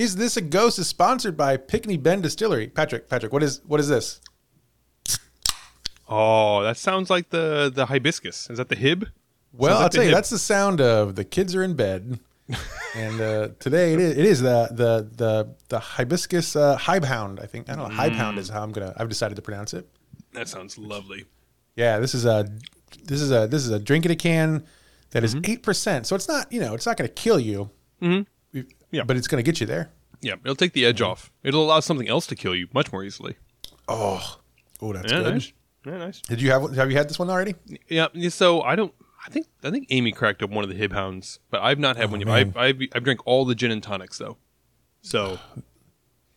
Is this a ghost? Is sponsored by Pinckney Bend Distillery. Patrick, Patrick, what is what is this? Oh, that sounds like the the hibiscus. Is that the hib? Well, like I'll tell you, that's the sound of the kids are in bed, and uh, today it is, it is the the the the hibiscus uh. I think I don't know. Mm. is how I'm gonna. I've decided to pronounce it. That sounds lovely. Yeah, this is a this is a this is a drink in a can that Mm-hmm. is eight percent. So it's not you know it's not gonna kill you. Mm-hmm. Yeah. but it's gonna get you there. Yeah, it'll take the edge mm-hmm. off. It'll allow something else to kill you much more easily. Oh, oh, that's Yeah, good. nice. Yeah, nice. Did you have have you had this one already? Yeah. So I don't. I think I think Amy cracked up one of the hib hounds, but I've not had oh, one yet. I've, I've I've drank all the gin and tonics though. So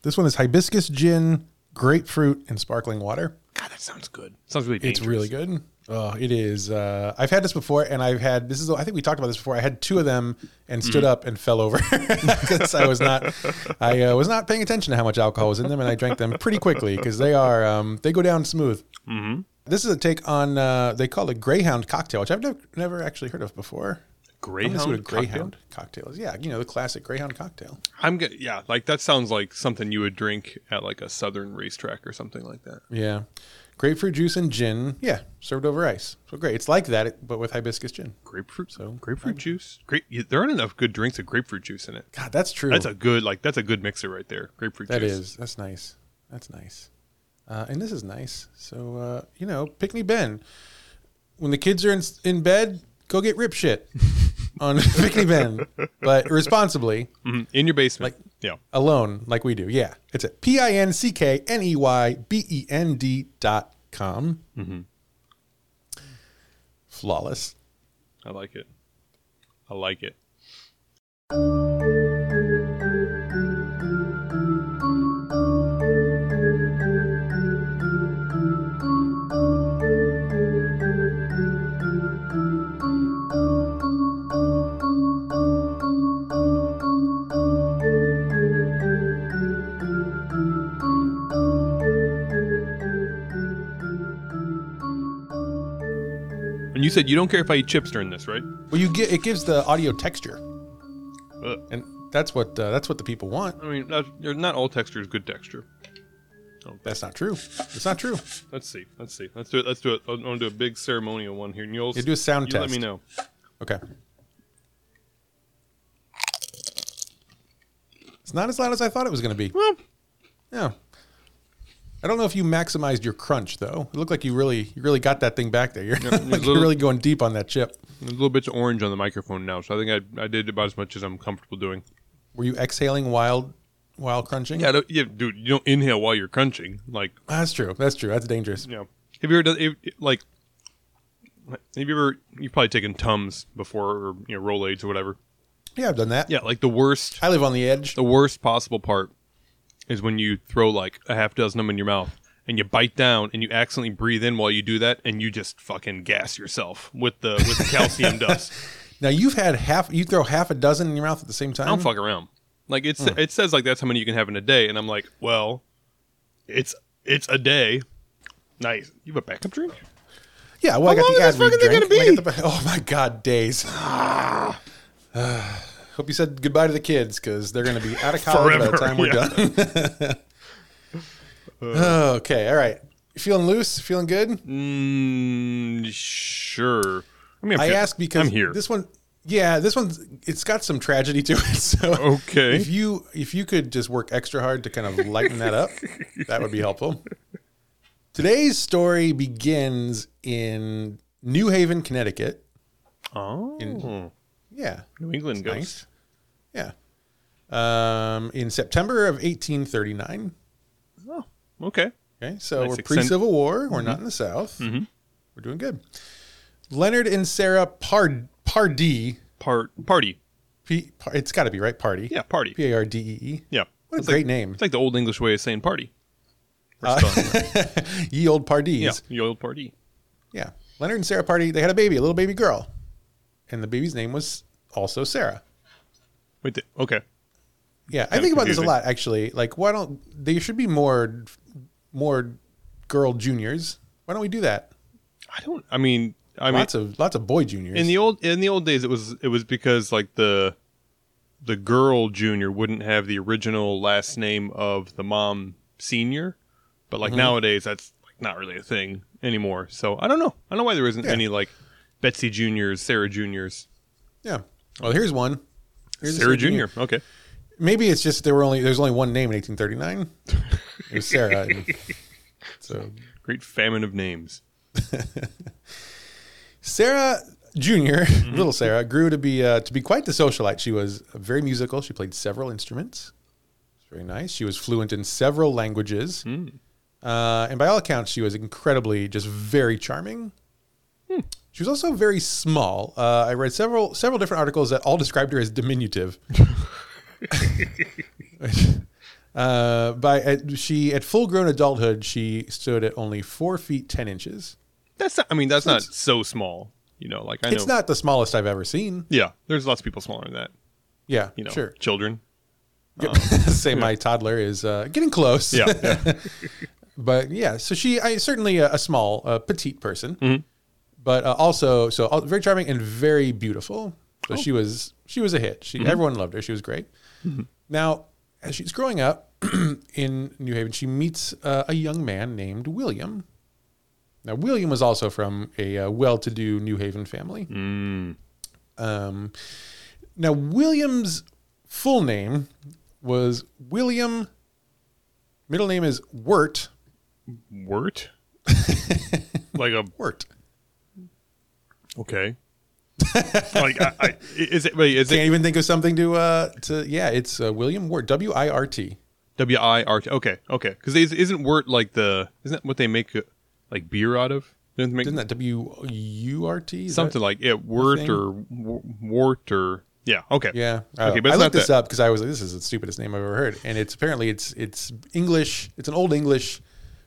This one is hibiscus gin, grapefruit, and sparkling water. God, that sounds good. Sounds really. It's really good. Oh, it is. Uh, I've had this before, and I've had this is. I think we talked about this before. I had two of them and stood up and fell over because I was not. I uh, was not paying attention to how much alcohol was in them, and I drank them pretty quickly because they are. Um, they go down smooth. Mm-hmm. This is a take on. Uh, they call it Greyhound cocktail, which I've never never actually heard of before. Greyhound. What a cocktail? Greyhound cocktail is. Yeah, you know the classic Greyhound cocktail. I'm good. Yeah, like that sounds like something you would drink at like a southern racetrack or something like that. Yeah, grapefruit juice and gin. Yeah, served over ice. So great. It's like that, but with hibiscus gin. Grapefruit. So, grapefruit juice. Great. There aren't enough good drinks with grapefruit juice in it. God, that's true. That's a good like that's a good mixer right there. Grapefruit That juice. is. That's nice. That's nice. Uh, and this is nice. So uh, you know, Pinckney Ben. When the kids are in, in bed, go get rip shit on Pinckney Ben, but responsibly, Mhm. in your basement. Like- yeah. alone, like we do. Yeah, it's at p i n c k n e y b e n d dot com. Mm-hmm. Flawless. I like it. I like it. And you said you don't care if I eat chips during this, right? Well, you get it gives the audio texture, Ugh. and that's what uh, that's what the people want. I mean, not, not all texture is good texture. That's not true. It's not true. Let's see. Let's see. Let's do it. Let's do it. I want to do a big ceremonial one here. And you'll You do a sound you Let test. me know. Okay. It's not as loud as I thought it was going to be. Well, Yeah. I don't know if you maximized your crunch though. It looked like you really, you really got that thing back there. You're there's like a you're really going deep on that chip. there's a little bit of orange on the microphone now, so I think I I did about as much as I'm comfortable doing. Were you exhaling while, while crunching? Yeah, don't- yeah, dude. You don't inhale while you're crunching. Like, that's true. That's true. That's dangerous. Yeah. have you ever done if, like? Have you ever? You've probably taken tums before, or you know, Rolaids or whatever. Yeah, I've done that. Yeah, like the worst. I live on the edge. the worst possible part is when you throw like a half dozen of them in your mouth and you bite down and you accidentally breathe in while you do that and you just fucking gas yourself with the with the calcium dust. Now you've had half. You throw half a dozen in your mouth at the same time. I don't fuck around. Like it's hmm. it says like that's how many you can have in a day, and I'm like, well, it's it's a day. Nice. You have a backup drink? Yeah, well, I How got long the is this fucking thing drink. gonna be? the oh my god, days. Ah. Ah. Hope you said goodbye to the kids because they're going to be out of college by the time we're yeah. done. okay, all right. You feeling loose? Feeling good? Mm, sure. I mean, I'm I ask because I'm here. this one, yeah, this one's it's got some tragedy to it. So Okay. if you if you could just work extra hard to kind of lighten that up, that would be helpful. Today's story begins in New Haven, Connecticut. oh, Yeah, New England goes. nice. Yeah. Um, in September of 1839. Oh, okay. Okay, so Nice we're accent. pre-Civil War. We're not in the South. We're doing good. Leonard and Sarah Pard Pardee. Part party. P, par, it's got to be right. Party. Yeah, party. P A R D E E. Yeah. What a great like, name. It's like the old English way of saying party. Uh. Ye old Pardees. yeah, the old party. Yeah. Leonard and Sarah Pardee. They had a baby, a little baby girl, and the baby's name was also Sarah. Wait, the, okay. Yeah, I think about this a lot actually. Like, why don't there should be more, more girl juniors? Why don't we do that? I don't. I mean, I mean, lots of lots of boy juniors. in the old in the old days, it was it was because like the the girl junior wouldn't have the original last name of the mom senior, but like mm-hmm. nowadays that's like not really a thing anymore. So I don't know. I don't know why there isn't Yeah. any like Betsy juniors, Sarah juniors, Yeah. Well, here's one. Here's Sarah junior. Okay. Maybe it's just there were only there's only one name in 1839. It was Sarah. so Great famine of names. Sarah Junior, little Sarah, grew to be uh, to be quite the socialite. She was very musical. She played several instruments. It's very nice. She was fluent in several languages, uh, and by all accounts, she was incredibly just very charming. She was also very small. Uh, I read several several different articles that all described her as diminutive. uh, by at, she at full grown adulthood, she stood at only four feet ten inches. That's not, I mean that's not so small. You know, like I know. It's not the smallest I've ever seen. yeah, there's lots of people smaller than that. Yeah, You know, sure. children. Say my toddler is uh, getting close. Yeah, yeah. but yeah, so she, I certainly a, a small, uh, petite person, Mm-hmm. But uh, also so uh, very charming and very beautiful. Oh. So she was she was a hit. She Mm-hmm. everyone loved her. She was great. Now, as she's growing up in New Haven, she meets uh, a young man named William. Now, William was also from a uh, well-to-do New Haven family. Mm. Um, now, William's full name was William. Middle name is Wirt. Wort. like a Wirt. Okay. like I, I, is it wait, is Can't it even think of something to uh to yeah. It's uh, William Wirt. W I R T. W I R T? Okay, okay. Because isn't wort like the isn't that what they make uh, like beer out of? Didn't make Isn't that W U R T? Something like yeah, wort or w- wart or yeah. Okay. Yeah. Okay, Uh, but I looked this that. up because I was like, this is the stupidest name I've ever heard, and it's apparently it's it's English. It's an old English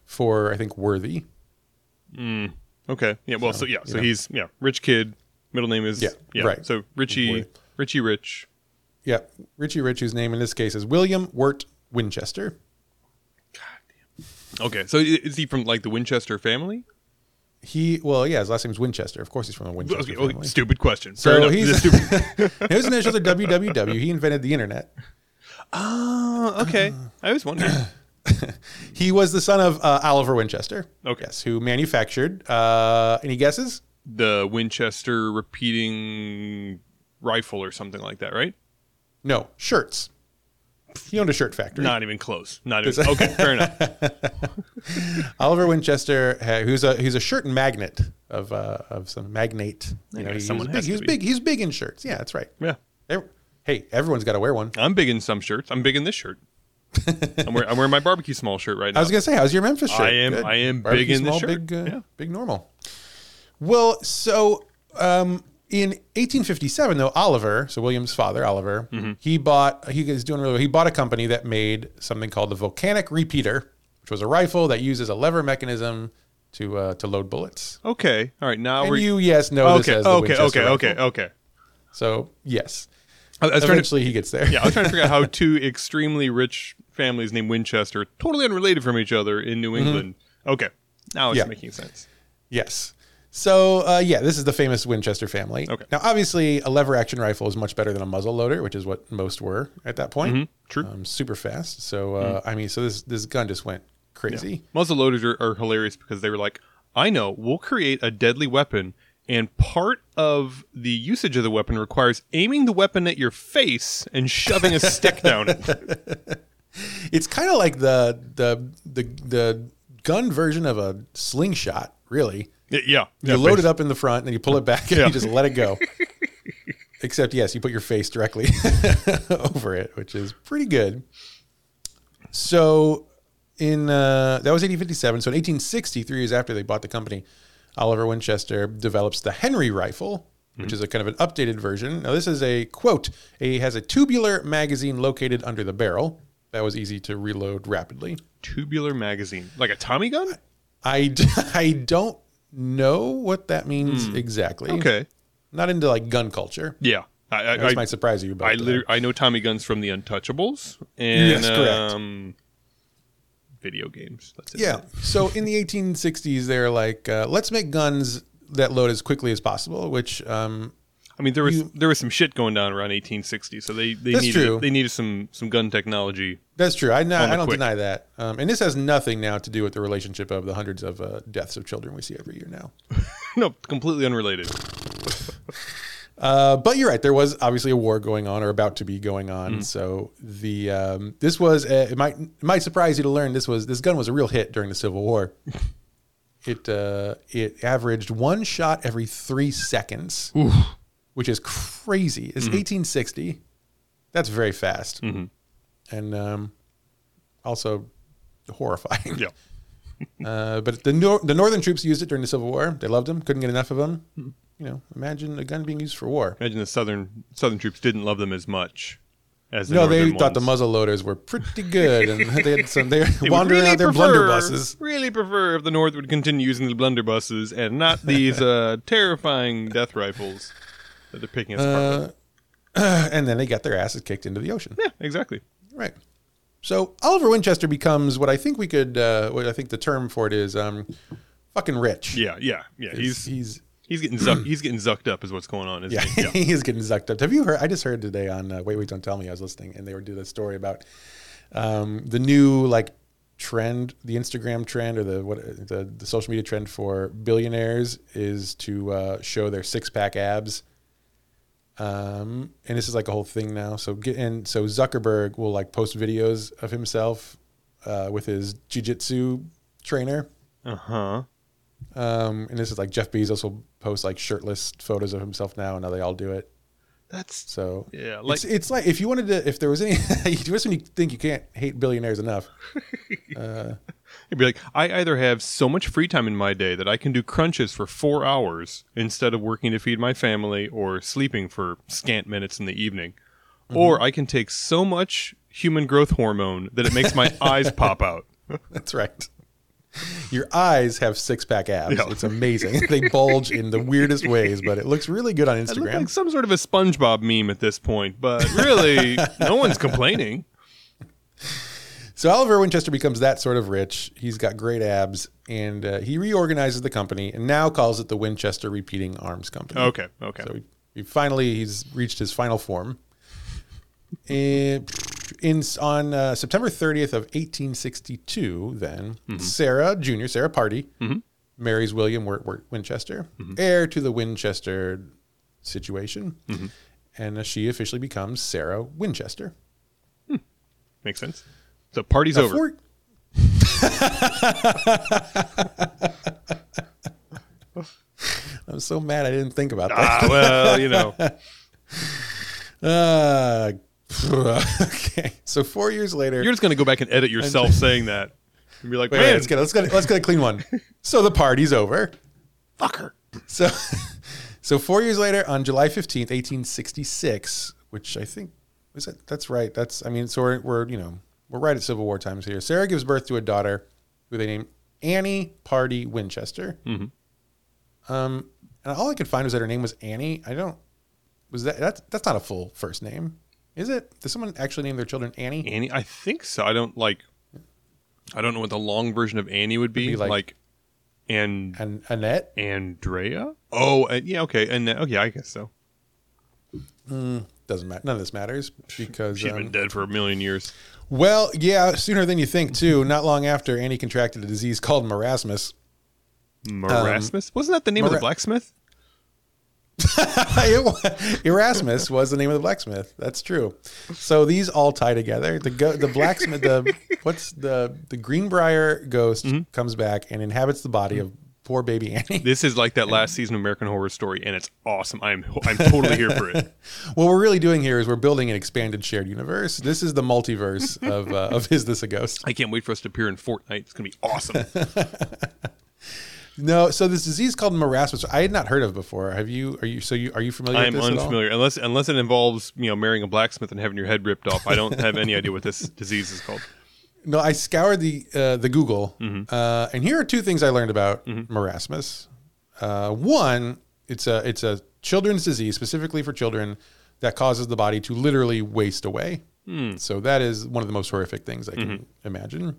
for I think worthy. Okay. Yeah. Well. So, yeah. So know. he's yeah, rich kid. Middle name is Yeah, right. So Richie, Boy. Richie Rich. Yeah, Richie Rich, whose name in this case is William Wirt Winchester. Okay. So is he from like the Winchester family? He well, yeah, his last name's Winchester. Of course, he's from the Winchester Okay, family. stupid question. So enough. he's- Stupid. His initials are WWW. He invented the internet. Oh, okay. I was wondering. He was the son of uh, Oliver Winchester. Okay. Yes, who manufactured. Uh, any guesses? the Winchester repeating rifle or something like that, right? No, shirts. He owned a shirt factory. Not even close. Not even. Okay, fair enough. Oliver Winchester, who's a he's a shirt magnate of uh, of some magnate. You know, guess he, he someone big. He to was be. big. He's big in shirts. Yeah, that's right. Yeah, Ev- Hey, everyone's got to wear one. I'm big in some shirts. I'm big in this shirt. I'm, wearing, I'm wearing my barbecue small shirt right now. I was gonna say, how's your Memphis shirt? I am- I am big in this small, shirt. Big, uh, Yeah. big normal. Well, so um, in 1857, though, Oliver, so William's father, Oliver, Mm-hmm. he bought. He is doing really. well. He bought a company that made something called the volcanic repeater, which was a rifle that uses a lever mechanism to uh, to load bullets. okay. All right. Now And we're you, yes, know this okay. as the Okay. Okay. Okay. Okay. So yes, I, was trying to. eventually he gets there. Yeah, I was trying to figure out how two extremely rich families named Winchester, totally unrelated from each other in New England. Okay. Now it's Mm-hmm. Yeah. making sense. Yes. So uh, yeah, this is the famous Winchester family. Okay. Now, obviously, a lever action rifle is much better than a muzzle loader, which is what most were at that point. Mm-hmm. True. Um, super fast. So uh, I mean, so this this gun just went crazy. Muzzle loaders are, are hilarious because they were like, I know, we'll create a deadly weapon, and part of the usage of the weapon requires aiming the weapon at your face and shoving a stick down it. It's kind of like the the the the gun version of a slingshot, really. Y- Yeah. You yeah, load it up in the front, and then you pull it back, and Yeah. you just let it go. Except, yes, you put your face directly over it, which is pretty good. So, in uh, that was 1857. So, in 1860, three years after they bought the company, Oliver Winchester develops the Henry rifle, which is a kind of an updated version. Now, this is a quote. It has a tubular magazine located under the barrel. That was easy to reload rapidly. Tubular magazine. Like a Tommy gun? I, I don't know what that means exactly. Hmm. Okay. Not into like gun culture. Yeah. I, I, This I, might surprise you, but I, uh, liter- I know Tommy guns from the Untouchables and Yes, correct. um, video games. That's it. yeah. So in the 1860s, they're like, uh, let's make guns that load as quickly as possible. Which um, I mean, there was You- there was some shit going down around 1860, so they they needed true. they needed some some gun technology. That's true. I, no, On the I don't quick. deny that. Um, and this has nothing now to do with the relationship of the hundreds of uh, deaths of children we see every year now. no, completely unrelated. Uh, but you're right. There was obviously a war going on or about to be going Mm-hmm. on. So the um, this was uh it might it might surprise you to learn this was this gun was a real hit during the Civil War. it uh, it averaged one shot every three seconds, which is crazy. It's Mm-hmm. 1860. That's very fast, and um, also horrifying. Yeah. Uh, but the nor- the northern troops used it during the Civil War. They loved them. Couldn't get enough of them. Hmm. You know, imagine a gun being used for war. Imagine the southern southern troops didn't love them as much as the No, they northern thought the muzzle loaders were pretty good, and they had some. They were wandering really out their prefer- blunderbusses. Really prefer if the North would continue using the blunderbusses and not these uh, terrifying death rifles that they're picking us apart. with. and then they got their asses kicked into the ocean. Yeah, exactly. Right. So Oliver Winchester becomes what I think we could. Uh, what I think the term for it is um, fucking rich. Yeah, yeah, yeah. He's He's he's getting zuck, he's getting zucked up, is what's going on. Isn't yeah, he? yeah. he is getting zucked up. Have you heard? I just heard today on uh, Wait Wait Don't Tell Me. I was listening, and they were doing a story about um, the new like trend, the Instagram trend or the what the, the social media trend for billionaires is to uh, show their six pack abs. Um, and this is like a whole thing now. So get and so Zuckerberg will like post videos of himself uh, with his jujitsu trainer. Uh huh. Um, and this is like Jeff Bezos will post like shirtless photos of himself now, and now they all do it. That's So Yeah, like- it's, it's like if you wanted to, if there was any, just when you think you can't hate billionaires enough, It'd be like, I either have so much free time in my day that I can do crunches for four hours instead of working to feed my family or sleeping for scant minutes in the evening. Mm-hmm. Or I can take so much human growth hormone that it makes my eyes pop out. that's right. Your eyes have six pack abs. Yeah. It's amazing. they bulge in the weirdest ways, but it looks really good on Instagram. like some sort of a SpongeBob meme at this point, but really, no one's complaining. So Oliver Winchester becomes that sort of rich. He's got great abs, and uh, he reorganizes the company and now calls it the Winchester Repeating Arms Company. Okay, okay. So he, he finally he's reached his final form. And in on uh, September 30th of 1862, then Sarah Jr. Sarah Pardee marries William Wirt, Winchester, heir to the Winchester situation, and uh, she officially becomes Sarah Winchester. Makes sense. So party's over. Before- I'm so mad I didn't think about that. Ah, well, you know. Uh, okay. So four years later, You're just going to go back and edit yourself saying that. And be like, wait, wait, man, let's get let's get let's get a clean one. So the party's over. fucker. So, so four years later, on July fifteenth, eighteen sixty six, which I think is that that's right. That's I mean, so we're, we're you know we're right at Civil War times here. Sarah gives birth to a daughter who they name Annie Pardee Winchester. Um, and all I could find was that her name was Annie. I don't was that that's that's not a full first name, is it? Does someone actually name their children Annie? Annie, I think so. I don't like. I don't know what the long version of Annie would be. be like- like, and And Annette? Andrea. Oh, uh, yeah. Okay. And yeah. I guess so. Doesn't matter. None of this matters because She's um, been dead for a million years. Well, yeah, sooner than you think too. Not long after, Annie contracted a disease called marasmus. Marasmus. Wasn't that the name of Mara- the blacksmith? Erasmus was the name of the blacksmith. That's true. So these all tie together. The go- the blacksmith, the what's the the Greenbrier ghost comes back and inhabits the body of poor baby Annie. This is like that last season of American Horror Story, and it's awesome. I'm I'm totally here for it. What we're really doing here is we're building an expanded shared universe. This is the multiverse of uh, of Is This a Ghost? I can't wait for us to appear in Fortnite. It's gonna be awesome. No, so this disease called marasmus, I had not heard of before. Have you? Are you? So you are you familiar? At all? unfamiliar unless unless it involves you know marrying a blacksmith and having your head ripped off. I don't have any idea what this disease is called. No, I scoured the uh, the Google, Mm-hmm. uh, and here are two things I learned about marasmus. Uh, one, it's a it's a children's disease specifically for children that causes the body to literally waste away. Hmm. So that is one of the most horrific things I can Mm-hmm. imagine.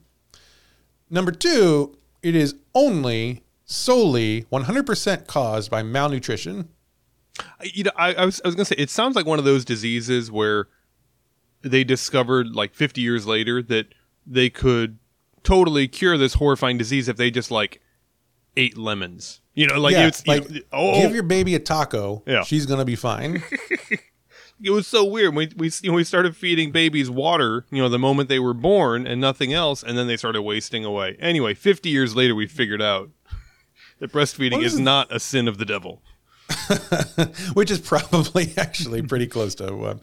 Number two, it is only solely 100% caused by malnutrition You know, I, I was I was gonna say it sounds like one of those diseases where they discovered like 50 years later that they could totally cure this horrifying disease if they just like ate lemons. You know, like yeah, it's you know, oh, give your baby a taco. Yeah. she's gonna be fine. it was so weird. We we you know, we started feeding babies water, you know, the moment they were born and nothing else, and then they started wasting away. Anyway, 50 years later, we figured out that breastfeeding is is not a sin of the devil. which is probably actually pretty close to uh,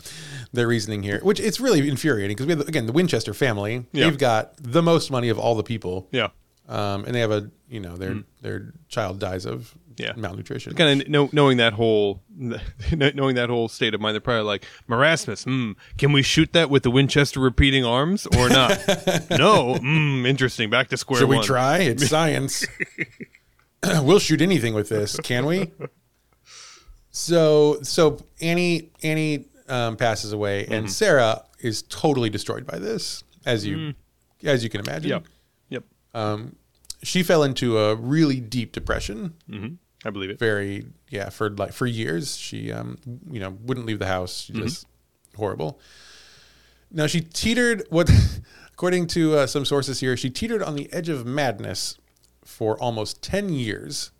their reasoning here. Which it's really infuriating because we have again the Winchester family. Yeah. They've got the most money of all the people, Yeah. um, and they have a you know their their child dies of Mm. Yeah. malnutrition. kind of know, knowing that whole knowing that whole state of mind, they're probably like Marasmus. Hmm, can we shoot that with the Winchester repeating arms or not? no. Hmm, interesting. Back to square Should we try? It's science. we'll shoot anything with this, can we? So so Annie Annie um, passes away, Mm-hmm. and Sarah is totally destroyed by this, as you Mm. as you can imagine. Yep. Yep. She fell into a really deep depression. hmm I believe it. Very yeah for like for years. She um you know wouldn't leave the house. She Mm-hmm. just horrible. Now she teetered what according to uh, some sources here she teetered on the edge of madness for almost 10 years.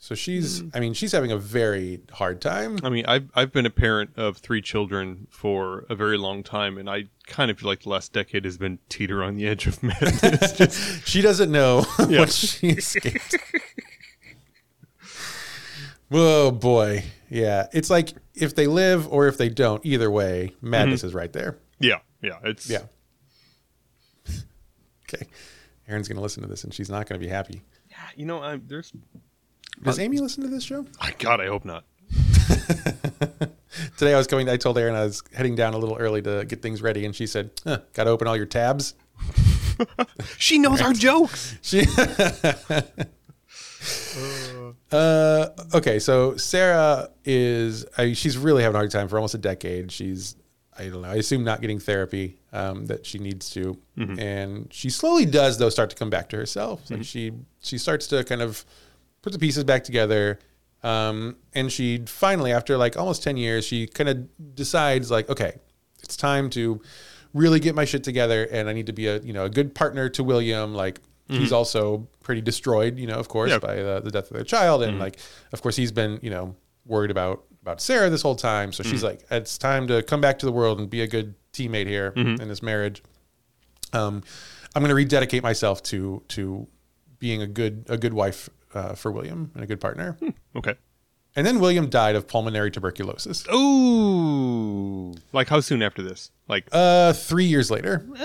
So she's Mm. I mean she's having a very hard time. I mean, I've I've been a parent of three children for a very long time, and I kind of feel like the last decade has been teeter on the edge of madness. Just- She doesn't know Yeah. what she escaped. Whoa, boy. Yeah. It's like if they live or if they don't, either way, madness is right there. yeah, yeah, it's Yeah. okay. Erin's going to listen to this and she's not going to be happy. Yeah, you know, I, there's Does Amy listen to this show? I God, I hope not. Today I was coming, I told Erin I was heading down a little early to get things ready, and she said, huh, Got to open all your tabs? She knows our jokes. She. uh, okay, so Sarah is. I, she's really having a hard time for almost a decade. She's, I don't know. I assume not getting therapy um, that she needs to, and she slowly does though start to come back to herself. Like she she starts to kind of put the pieces back together. Um, and she finally, after like almost 10 years, she kind of decides like, okay, it's time to really get my shit together and I need to be a, you know, a good partner to William. Like he's also pretty destroyed, you know, of course, Yeah. by the, the death of their child. And like, of course he's been, you know, worried about, about Sarah this whole time. So she's like, it's time to come back to the world and be a good teammate here in this marriage. Um, I'm going to rededicate myself to, to being a good, a good wife uh, for William and a good partner. Okay. And then William died of pulmonary tuberculosis. Ooh, like how soon after this? Like, Uh, three years later. uh,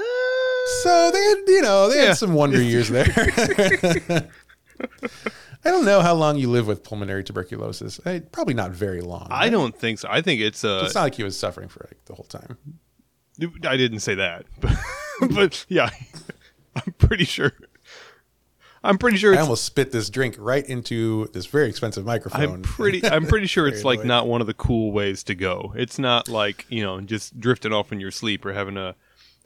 So they had, you know, they Yeah. had some wonder years there. I don't know how long you live with pulmonary tuberculosis. Eh, probably not very long. I don't think so. I think it's uh, It's not like he was suffering for like the whole time. I didn't say that, but, but yeah, I'm pretty sure. I'm pretty sure I almost spit this drink right into this very expensive microphone. I'm pretty. I'm pretty sure it's like annoyed. not one of the cool ways to go. It's not like you know just drifting off in your sleep or having a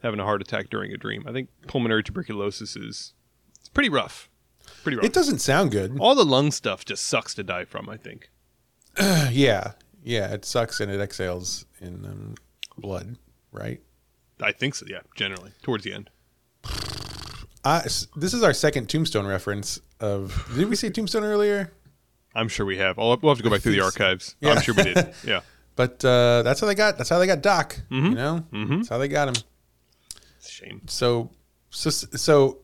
having a heart attack during a dream. I think pulmonary tuberculosis is it's pretty rough. Pretty rough. It doesn't sound good. All the lung stuff just sucks to die from. I think. Yeah, yeah, it sucks and it exhales in um, blood, right? I think so. Yeah, generally towards the end. I, this is our second Tombstone reference. Of did we say Tombstone earlier? I'm sure we have. I'll, we'll have to go back through the archives. Yeah. I'm sure we did. Yeah. But uh, that's how they got. That's how they got Doc. You know, Mhm. that's how they got him. It's a shame. So, so, so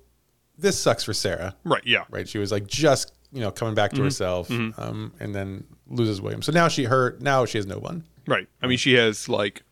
this sucks for Sarah, Right. Yeah. right? She was like just you know coming back to herself, um, and then loses William. So now she her now she has no one. Right. I mean, she has like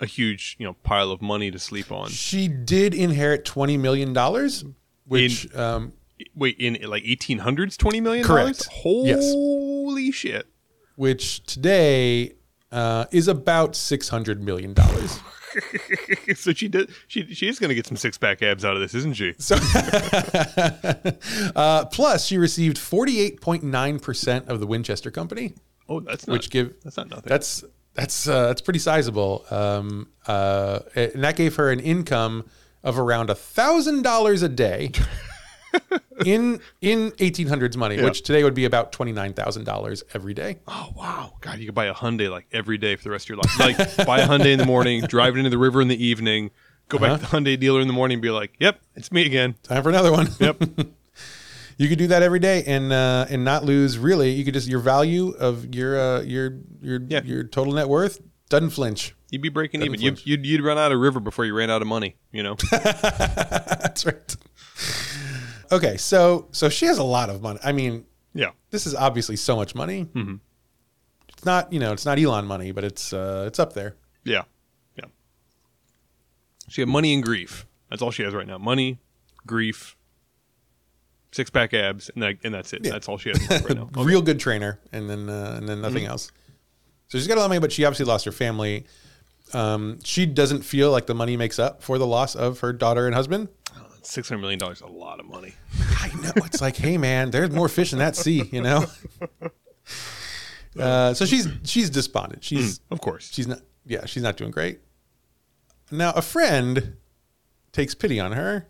a huge, you know, pile of money to sleep on. She did inherit twenty million dollars, which um, Wait, in like 1800s, 20 million Correct. Yes. Holy shit. which today uh, is about six hundred million dollars. so she did. She she is going to get some six pack abs out of this, isn't she? So, uh, plus she received forty eight point nine percent of the Winchester Company. Oh, that's not. which give that's not nothing. that's that's uh, that's pretty sizable. Um, uh, and that gave her an income of around a thousand dollars a day. in in 1800s money, Yeah. which today would be about twenty nine thousand dollars every day. Oh wow, God! You could buy a Hyundai like every day for the rest of your life. Like buy a Hyundai in the morning, drive it into the river in the evening, go back to the Hyundai dealer in the morning, and be like, "Yep, it's me again." Time for another one. Yep. you could do that every day and uh, and not lose. Really, you could just your value of your uh, your your Yeah. your total net worth doesn't flinch. You'd be breaking Doesn't even. You'd, you'd you'd run out of river before you ran out of money. You know. That's right. Okay, so so she has a lot of money. I mean, yeah. this is obviously so much money. Mhm. It's not you know it's not Elon money, but it's uh, it's up there. Yeah. Yeah. She had money and grief. That's all she has right now. Money, grief, six pack abs, and that, and that's it. Yeah. That's all she has right now. Okay. real good trainer, and then uh, and then nothing else. So she's got a lot of money, but she obviously lost her family. Um, she doesn't feel like the money makes up for the loss of her daughter and husband. Six hundred million dollars a lot of money. I know it's like, hey man, there's more fish in that sea, you know. Uh, so she's she's despondent. She's Of course. she's not yeah she's not doing great. Now a friend takes pity on her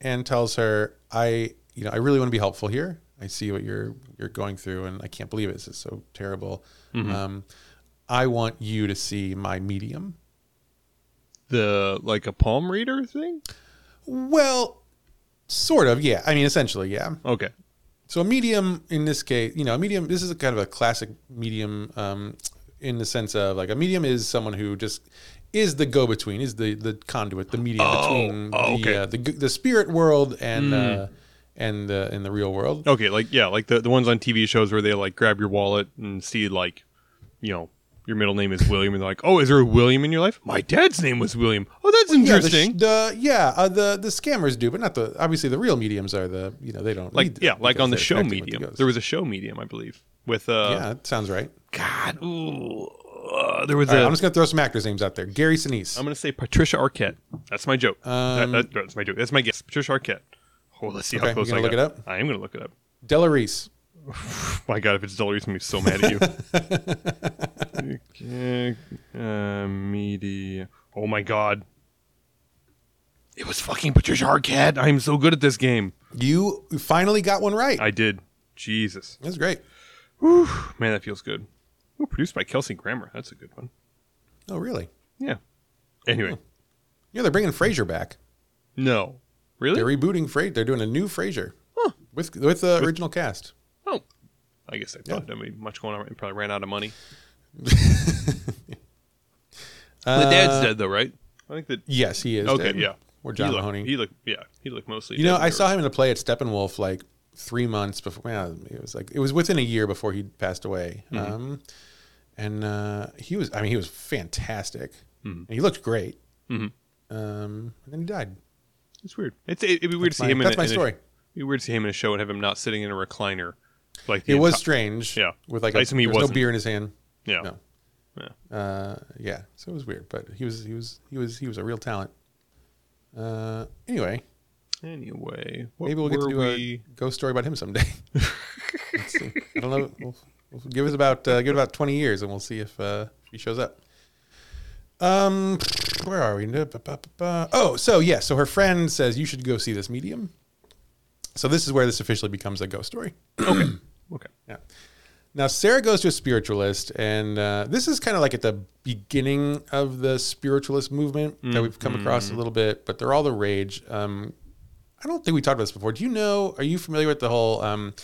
and tells her, I you know I really want to be helpful here. I see what you're you're going through, and I can't believe it. This is so terrible. Um, I want you to see my medium. The like a palm reader thing. Well, sort of, yeah. I mean, essentially, yeah. Okay. So a medium in this case, you know, a medium. This is a kind of a classic medium um, in the sense of like a medium is someone who just is the go-between, is the the conduit, the medium Oh, between oh, the okay. uh, the the spirit world and uh, and uh, in the real world. Okay, like yeah, like the the ones on TV shows where they like grab your wallet and see like, you know, your middle name is William, and they're like, oh, is there a William in your life? My dad's name was William. Oh, that's interesting. Yeah, the, sh- the yeah, uh, the the scammers do, but not the obviously the real mediums are the you know they don't like yeah, like on the show medium. There was a show medium, I believe, with uh, yeah, that sounds right. God, ooh, uh, there was All a. right, I'm just gonna throw some actors' names out there. Gary Sinise. I'm gonna say Patricia Arquette. That's my joke. Um, That- that- that's my joke. That's my guess. Patricia Arquette. Oh, let's see Okay, how close I look got. it up? I am gonna look it up. Della Reese. My God, if it's Dolores, I'm gonna be so mad at you. Uh, media. Oh my God. It was fucking Patricia Arquette. I'm so good at this game. You finally got one right. I did. Jesus. That's great. Man, that feels good. Ooh, produced by Kelsey Grammer. That's a good one. Oh, really? Yeah. Anyway, Yeah, they're bringing Frasier back. no. Really? They're rebooting Frasier. They're doing a new Frasier with with the original cast. Oh. I guess I thought there'd be much going on. It probably ran out of money. Uh, the dad's dead though, right? I think that. Yes, he is. Okay, dead. yeah. Or John he looked, Mahoney. He looked, yeah, he looked mostly. you know, I saw him in a play at Steppenwolf like three months before. Well, it was like it was within a year before he passed away. Mm-hmm. Um, and uh, he was. I mean, he was fantastic. Mm-hmm. And he looked great. Um, and then he died. It's weird. It's it, would be weird to see my- him. in that's my a- story. it'd be weird to see him in a show and have him not sitting in a recliner. Like It was enti- strange. Yeah. With like I a, assume he was no beer in his hand. Yeah. No. Yeah. Uh, yeah. So it was weird, but he was he was he was he was a real talent. Uh, anyway, Anyway, maybe we'll get to do we? a ghost story about him someday. I don't know. We'll, we'll give us about uh, give it about twenty years, and we'll see if, uh, he shows up. Um, where are we? Oh, so yeah. So her friend says you should go see this medium. So this is where this officially becomes a ghost story. Okay. Okay. Yeah. Now Sarah goes to a spiritualist, and uh, this is kind of like at the beginning of the spiritualist movement that we've come across a little bit, but they're all the rage. Um, I don't think we talked about this before. Do you know? Are you familiar with the whole um,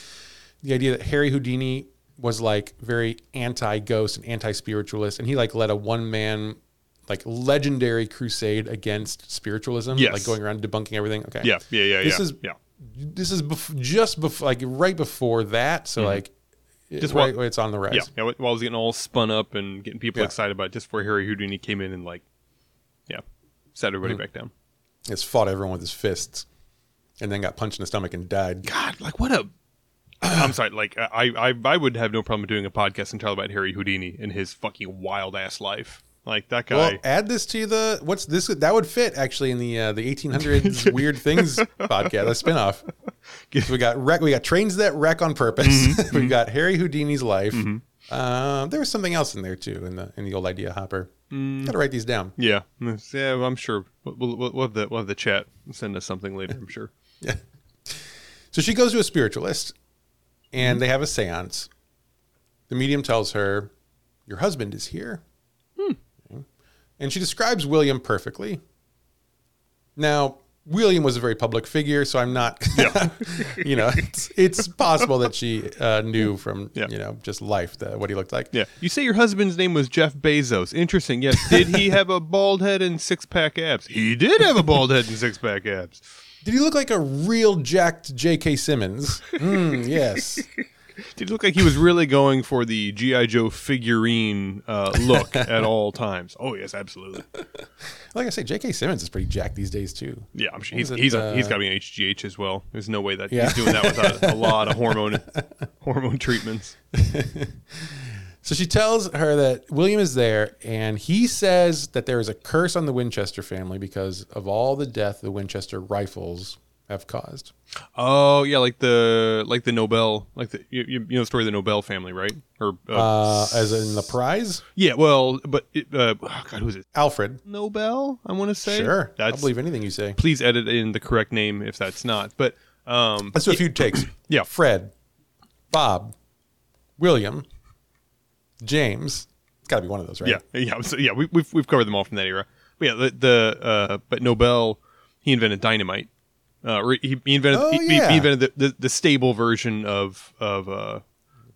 the idea that Harry Houdini was like very anti-ghost and anti-spiritualist, and he like led a one-man like legendary crusade against spiritualism, Yes. like going around debunking everything. Okay, Yeah. Yeah. Yeah. This yeah. is- yeah. This is bef- just before, like right before that. So like, Just just while- it's on the rise. Yeah. Yeah. While I was getting all spun up and getting people Yeah. excited about it, just before Harry Houdini came in and like, yeah, sat everybody Mm-hmm. back down. Just fought everyone with his fists, and then got punched in the stomach and died. God, like what a. I'm sorry. Like I, I, I would have no problem doing a podcast entirely about Harry Houdini and his fucking wild ass life. Like that guy. Well, add this to the what's this? That would fit actually in the uh, the 1800s weird things podcast, a spinoff. So we got wreck, we got trains that wreck on purpose. Mm-hmm. we got Harry Houdini's life. Um, there was something else in there too in the in the old idea hopper. Mm. Got to write these down. yeah. Yeah. well, I'm sure. We'll, we'll, we'll have the we'll have the chat send us something later. I'm sure. Yeah. So she goes to a spiritualist and they have a seance. The medium tells her, Your husband is here. And she describes William perfectly. Now, William was a very public figure, so I'm not, yeah. you know, it's, it's possible that she uh, knew from, Yeah. you know, just life that, what he looked like. Yeah. You say your husband's name was Jeff Bezos. Interesting. Yes. Did he have a bald head and six pack abs? He did have a bald head and six pack abs. Did he look like a real jacked J.K. Simmons? Mm, yes. Did look like he was really going for the G.I. Joe figurine uh, look at all times? Oh, yes, absolutely. Like I say, J.K. Simmons is pretty jacked these days, too. Yeah, I'm sure he's, it, he's, a, he's uh, got to be an HGH as well. There's no way that Yeah. he's doing that without a lot of hormone hormone treatments. So she tells her that William is there, and he says that there is a curse on the Winchester family because of all the death the Winchester rifles have caused. Oh yeah, like the like the Nobel, like the you, you know the story of the Nobel family, right? Or uh, Uh, as in the prize, yeah, well, but it, uh, oh God, who is it? Alfred. Nobel, I want to say. Sure, I'll believe anything you say. please edit in the correct name if that's not. But um, do a few takes. Yeah. Fred, Bob, William, James. It's got to be one of those, right? yeah, yeah, so, yeah, we, we've we've covered them all from that era. But yeah, the, the uh, but Nobel he invented dynamite. Uh, he, he invented Oh, he, yeah. he invented the, the, the stable version of of uh,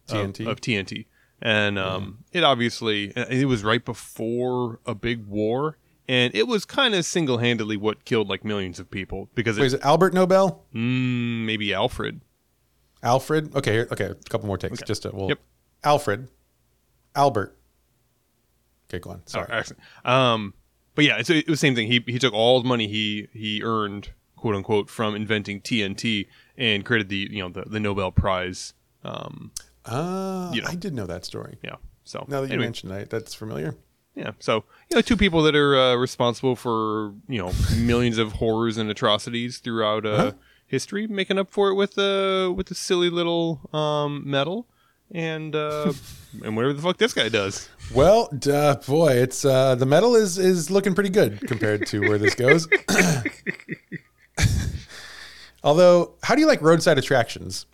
TNT. of, of TNT, and um, it obviously it was right before a big war, and it was kind of single handedly what killed like millions of people because Wait, it, is it Albert Nobel? mm, maybe Alfred. Alfred? Okay, here, okay, a couple more takes. Just to, well, Yep. Alfred, Albert. Okay, go on. Sorry. Oh. Um, but yeah, it's, it was the same thing. He he took all the money he he earned, quote unquote, from inventing TNT and created the you know the, the Nobel Prize. Um, Ah, You know. I did know that story. yeah. So Now that you anyway, mentioned it, that's familiar. yeah. So you know, two people that are uh, responsible for you know millions of horrors and atrocities throughout uh, Uh-huh. history, making up for it with uh with a silly little um medal and uh and whatever the fuck this guy does. Well, duh, boy, it's uh, the metal is is looking pretty good compared to where this goes. Although, how do you like roadside attractions?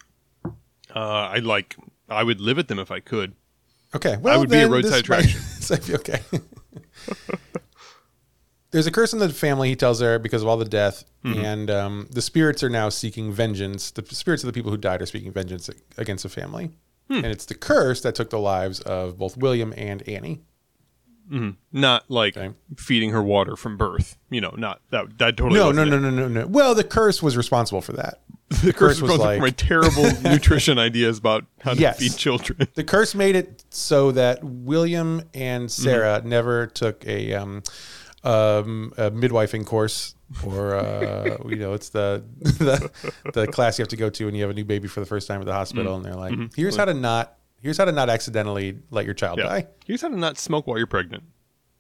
Uh, I like I would live at them if I could. Okay, well, would be a roadside attraction. might be okay. There's a curse in the family. He tells her because of all the death, Mm-hmm. and um, the spirits are now seeking vengeance. The spirits of the people who died are seeking vengeance against the family, Hmm. and it's the curse that took the lives of both William and Annie. Not like Okay. feeding her water from birth. You know, not that that totally. No, no, no, no, no, no. Well, the curse was responsible for that. The curse was was like- my terrible nutrition ideas about how to Yes. feed children. The curse made it so that William and Sarah never took a, um, um, a midwifing course, or uh, you know, it's the, the the class you have to go to when you have a new baby for the first time at the hospital, and they're like, "Here's how to not, here's how to not accidentally let your child Yeah. die." Here's how to not smoke while you're pregnant.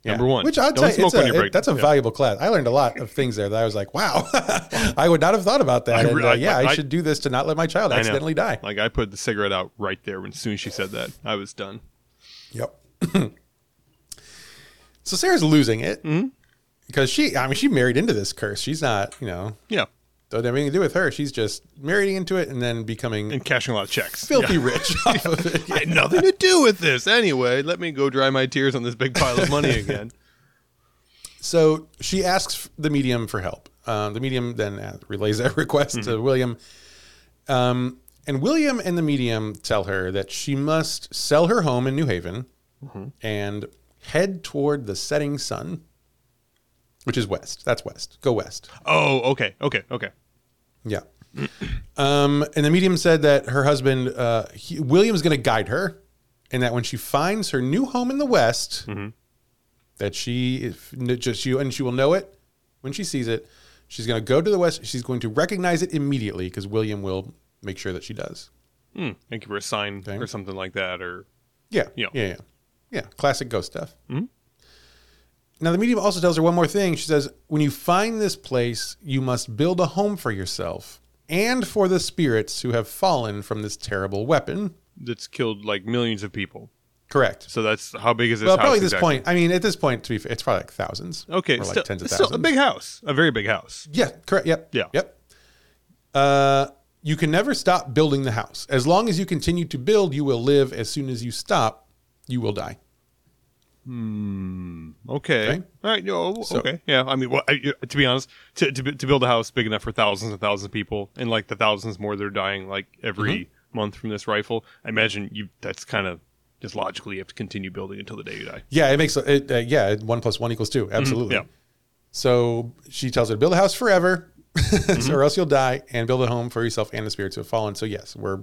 Yeah. Number one, which I'll don't tell you, smoke a, you're it- that's a Yeah. valuable class. I learned a lot of things there that I was like, "Wow, I would not have thought about that." I and, uh, I- yeah, I, I- should do this to not let my child accidentally die. Like I put the cigarette out right there when as soon as she said that, I was done. Yep. so Sarah's losing it Mm-hmm. because she, I mean, she married into this curse. She's not, you know, Yeah, don't have anything to do with her. She's just marrying into it and then becoming and cashing a lot of checks. filthy Yeah. rich off of it. I had nothing to do with this anyway. Let me go dry my tears on this big pile of money again. So she asks the medium for help. Um, the medium then uh, relays that request Mm-hmm. to William. Um, and William and the medium tell her that she must sell her home in New Haven Mm-hmm. and head toward the setting sun, which is west. That's west. Go west. Oh, okay, okay, okay. Yeah. Um, and the medium said that her husband, uh, he, William's going to guide her, and that when she finds her new home in the West, that she if, just you and she will know it when she sees it. She's going to go to the West. She's going to recognize it immediately because William will make sure that she does. Thank you for a sign Okay. or something like that, or Yeah. Yeah. Yeah. Yeah. Yeah. Classic ghost stuff. Now, the medium also tells her one more thing. She says, when you find this place, you must build a home for yourself and for the spirits who have fallen from this terrible weapon. that's killed like millions of people. Correct. So that's how big is this Well, house? probably at this exactly? point. I mean, at this point, to be fair, it's probably like thousands. Okay, or like still, tens of still thousands. a big house, a very big house. Yeah, correct. Yep. Yeah. Yep. Uh, you can never stop building the house. As long as you continue to build, you will live. As soon as you stop, you will die. Okay. Okay. All right. No. So- okay. Yeah. I mean, well, I, to be honest, to, to to build a house big enough for thousands and thousands of people, and like the thousands more that are dying like every Mm-hmm. month from this rifle, I imagine you. That's kind of just logically you have to continue building until the day you die. Yeah, it makes it. Uh, yeah, one plus one equals two. Absolutely. Mm-hmm. Yeah. So she tells her to build a house forever, Mm-hmm. so or else you'll die, and build a home for yourself and the spirits who have fallen. So yes, we're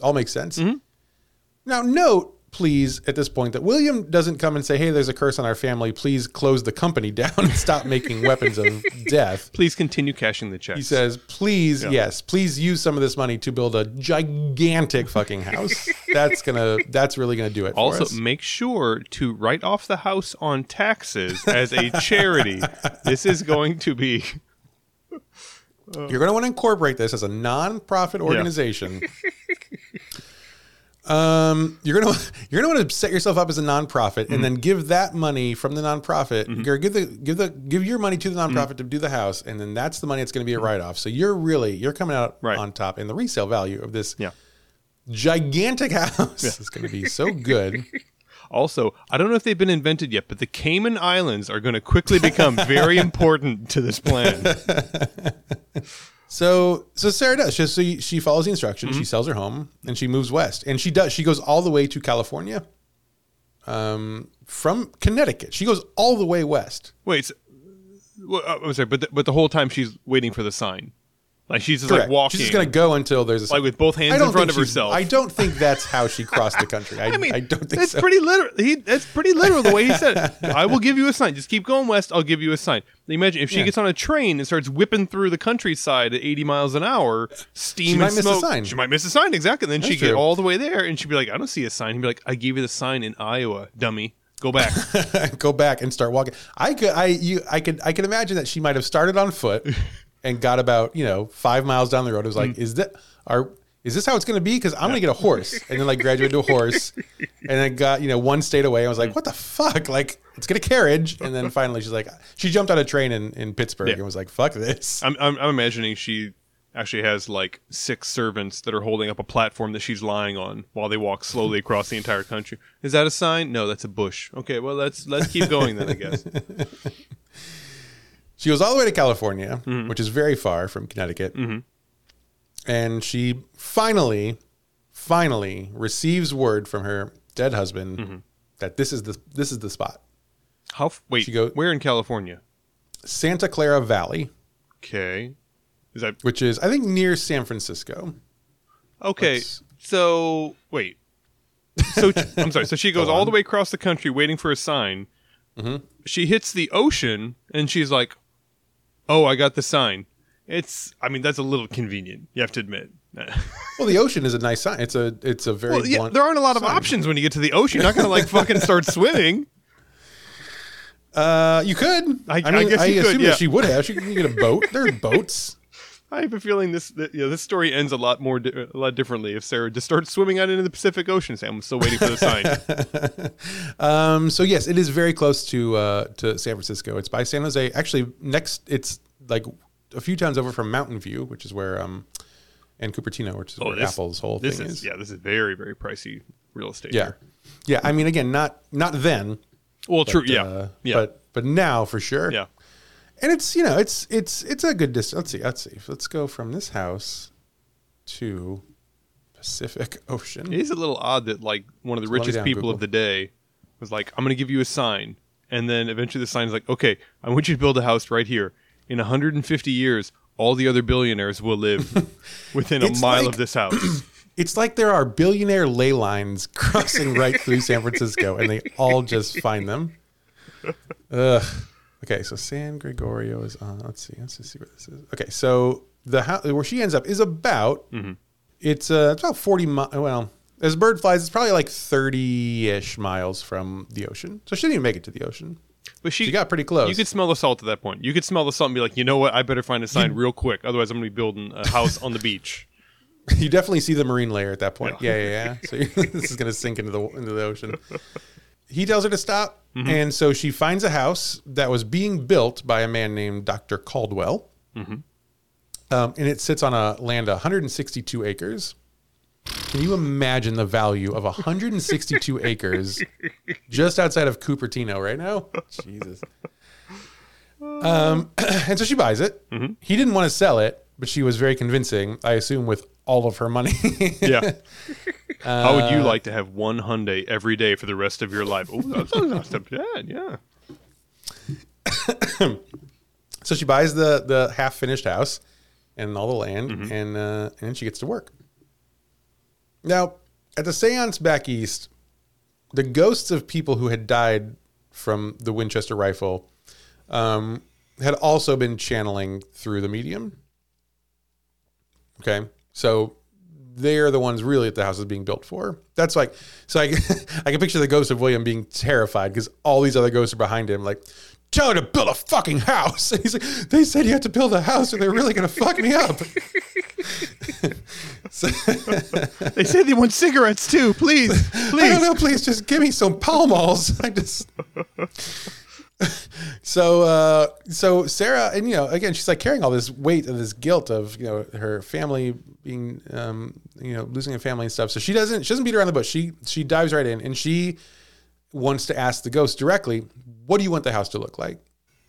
all makes sense. Mm-hmm. Now note, please, at this point, that William doesn't come and say, "Hey, there's a curse on our family. Please close the company down and stop making weapons of death." Please continue cashing the checks. He says, "Please, yes, please use some of this money to build a gigantic fucking house. That's gonna, that's really gonna do it." For Also, make sure to write off the house on taxes as a charity. this is going to be You're going to want to incorporate this as a non-profit organization. Um, you're going to you're to want to set yourself up as a nonprofit and mm-hmm. then give that money from the nonprofit. Mm-hmm. Or give the give the give your money to the mm-hmm. nonprofit to do the house, and then that's the money that's going to be a write-off. So you're really you're coming out Right. on top, in the resale value of this yeah. gigantic house is going to be so good. Also, I don't know if they've been invented yet, but the Cayman Islands are going to quickly become very important to this plan. So so Sarah does. She, so she follows the instructions. Mm-hmm. She sells her home and she moves west. And she does. She goes all the way to California. Um, from Connecticut, she goes all the way west. Wait, so, well, uh, I'm sorry, but the, but the whole time she's waiting for the sign, like she's just like walking, She's just gonna go until there's a like with both hands in front of herself. I don't think that's how she crossed the country. I, I mean, I don't think that's so. pretty literal. He, that's pretty literal the way he said it. I will give you a sign. Just keep going west. I'll give you a sign. Imagine if she Yeah. gets on a train and starts whipping through the countryside at 80 miles an hour, steam She and might miss the smoke. sign. She might miss a sign exactly. And then That's she'd get all the way there, and she'd be like, "I don't see a sign." He'd be like, "I gave you the sign in Iowa, dummy. Go back." go back and start walking. I could, I, you, I could, I can imagine that she might have started on foot and got about you know five miles down the road. It was like, Mm. is that are is this how it's going to be? Because I'm going to get a horse, and then like graduated to a horse, and then got you know one state away. I was Mm. like, what the fuck? Like let's get a carriage, and then finally she's like, she jumped on a train in in Pittsburgh Yeah. and was like, fuck this. I'm, I'm, I'm imagining she actually has like six servants that are holding up a platform that she's lying on while they walk slowly across the entire country. Is that a sign? No, that's a bush. Okay, well let's let's keep going then. I guess. She goes all the way to California, Mm-hmm. which is very far from Connecticut. And she finally, finally receives word from her dead husband Mm-hmm. that this is the this is the spot. How? F- wait, She go- where in California? Santa Clara Valley, Okay, is that which is I think near San Francisco. okay? Let's- So wait. So I'm sorry. So she goes Go all the way across the country waiting for a sign. Mm-hmm. She hits the ocean and she's like, "Oh, I got the sign." It's. I mean, that's a little convenient. You have to admit. Well, the ocean is a nice sign. It's a it's a very Well, yeah, there aren't a lot of sign. options when you get to the ocean. You're not going to like fucking start swimming. Uh, you could. I- I mean, guess I you could, assume yeah. that she would have. She can get a boat. There are boats. I have a feeling this that, you know, this story ends a lot more di- a lot differently if Sarah just starts swimming out into the Pacific Ocean. Say, I'm still waiting for the sign. Um, so yes, it is very close to uh, to San Francisco. It's by San Jose. Actually, next it's like a few towns over from Mountain View, which is where um, and Cupertino, which is where this- Apple's whole this thing is, is. yeah, this is very very pricey real estate. yeah, here. yeah. I mean, again, not not then. Well, true. Yeah. uh, yeah. But but now for sure. yeah. And it's you know it's it's it's a good distance. Let's see. Let's see. Let's go from this house to Pacific Ocean. It is a little odd that like one of the richest down, people Google. of the day was like, "I'm going to give you a sign," and then eventually the sign is like, "Okay, I want you to build a house right here. In 150 years, all the other billionaires will live within a mile like- of this house." It's like there are billionaire ley lines crossing right through San Francisco, and they all just find them. Ugh. Okay, so San Gregorio is on. Let's see. Let's just see where this is. Okay, so the house where she ends up is about. Mm-hmm. It's uh, it's about forty. Mi- well, as a bird flies, it's probably like thirty-ish miles from the ocean. So she didn't even make it to the ocean. But she, She got pretty close. You could smell the salt at that point. You could smell the salt and be like, you know what? I better find a sign real quick. Otherwise, I'm going to be building a house on the beach. you definitely see the marine layer at that point. Yeah. Yeah, yeah, yeah. So this is going to sink into the into the ocean. He tells her to stop, Mm-hmm. and so she finds a house that was being built by a man named Dr. Caldwell. Mm-hmm. um, and it sits on a land of 162 acres. Can you imagine the value of 162 acres just outside of Cupertino right now? Jesus. Um, and so she buys it. He didn't want to sell it, but she was very convincing. I assume with all of her money. Yeah. How would you like to have one Hyundai every day for the rest of your life? Oh, that's not so bad. Yeah. So she buys the the half finished house and all the land, and uh, and then she gets to work. Now, at the séance back east, the ghosts of people who had died from the Winchester rifle um, had also been channeling through the medium. Okay, so they're the ones really that the house is being built for. That's like, so I, I can picture the ghost of William being terrified because all these other ghosts are behind him, like, tell her to build a fucking house. And he's like, they said you had to build a house or they're really going to fuck me up. so, They say they want cigarettes too. Please, I don't please. know, please just give me some Pall Malls. I just. so, uh, so Sarah, and you know, again, she's like carrying all this weight of this guilt of you know her family being, um, you know, losing a family and stuff. So she doesn't, she doesn't beat around the bush. She she dives right in, and she wants to ask the ghost directly, "What do you want the house to look like?"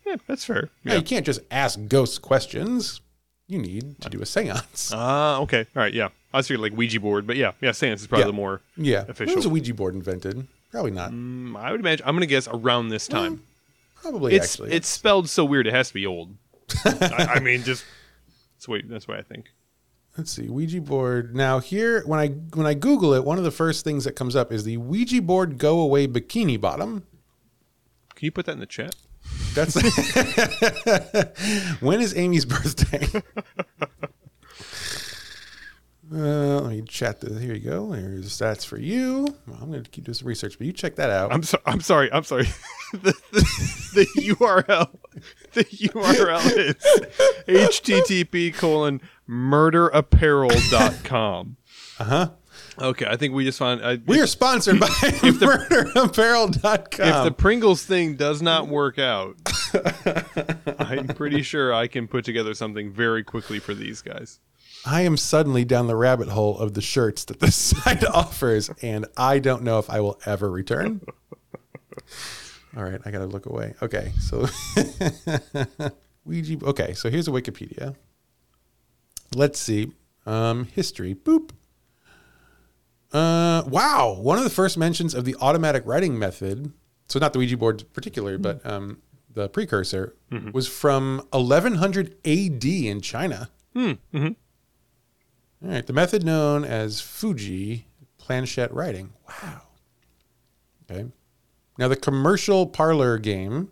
Yeah, that's fair. Now, Yeah. you can't just ask ghosts questions. You need to do a séance. Ah, okay. All right. Yeah. I was thinking like Ouija board, but yeah, yeah. Seance is probably Yeah. the more. Yeah, Official. when was a Ouija board invented? Probably not. Mm, I would imagine. I'm gonna guess around this time. Probably it's actually. it's spelled so weird. It has to be old. I, I mean, just that's way that's way I think. Let's see, Ouija board. Now here, when I when I Google it, one of the first things that comes up is the Ouija board go away bikini bottom. Can you put that in the chat? That's when is Amy's birthday? Uh, let me chat this. Here you go. Here's stats for you. Well, I'm going to keep doing some research, but you check that out. I'm so, I'm sorry. I'm sorry. the, the, the URL the URL is http colon murderapparel.com. Uh huh. Okay, I think we just found. I, We are sponsored by MurderApparel.com. if the Pringles thing does not work out, I'm pretty sure I can put together something very quickly for these guys. I am suddenly down the rabbit hole of the shirts that this site offers, and I don't know if I will ever return. All right, I gotta look away. Okay, so Ouija. Okay, so here's a Wikipedia. Let's see. Um, history. Boop. Uh, wow. One of the first mentions of the automatic writing method, so not the Ouija board particularly, but um, the precursor, was from 1100 AD in China. All right, the method known as Fuji planchette writing. Wow. Okay. Now the commercial parlor game,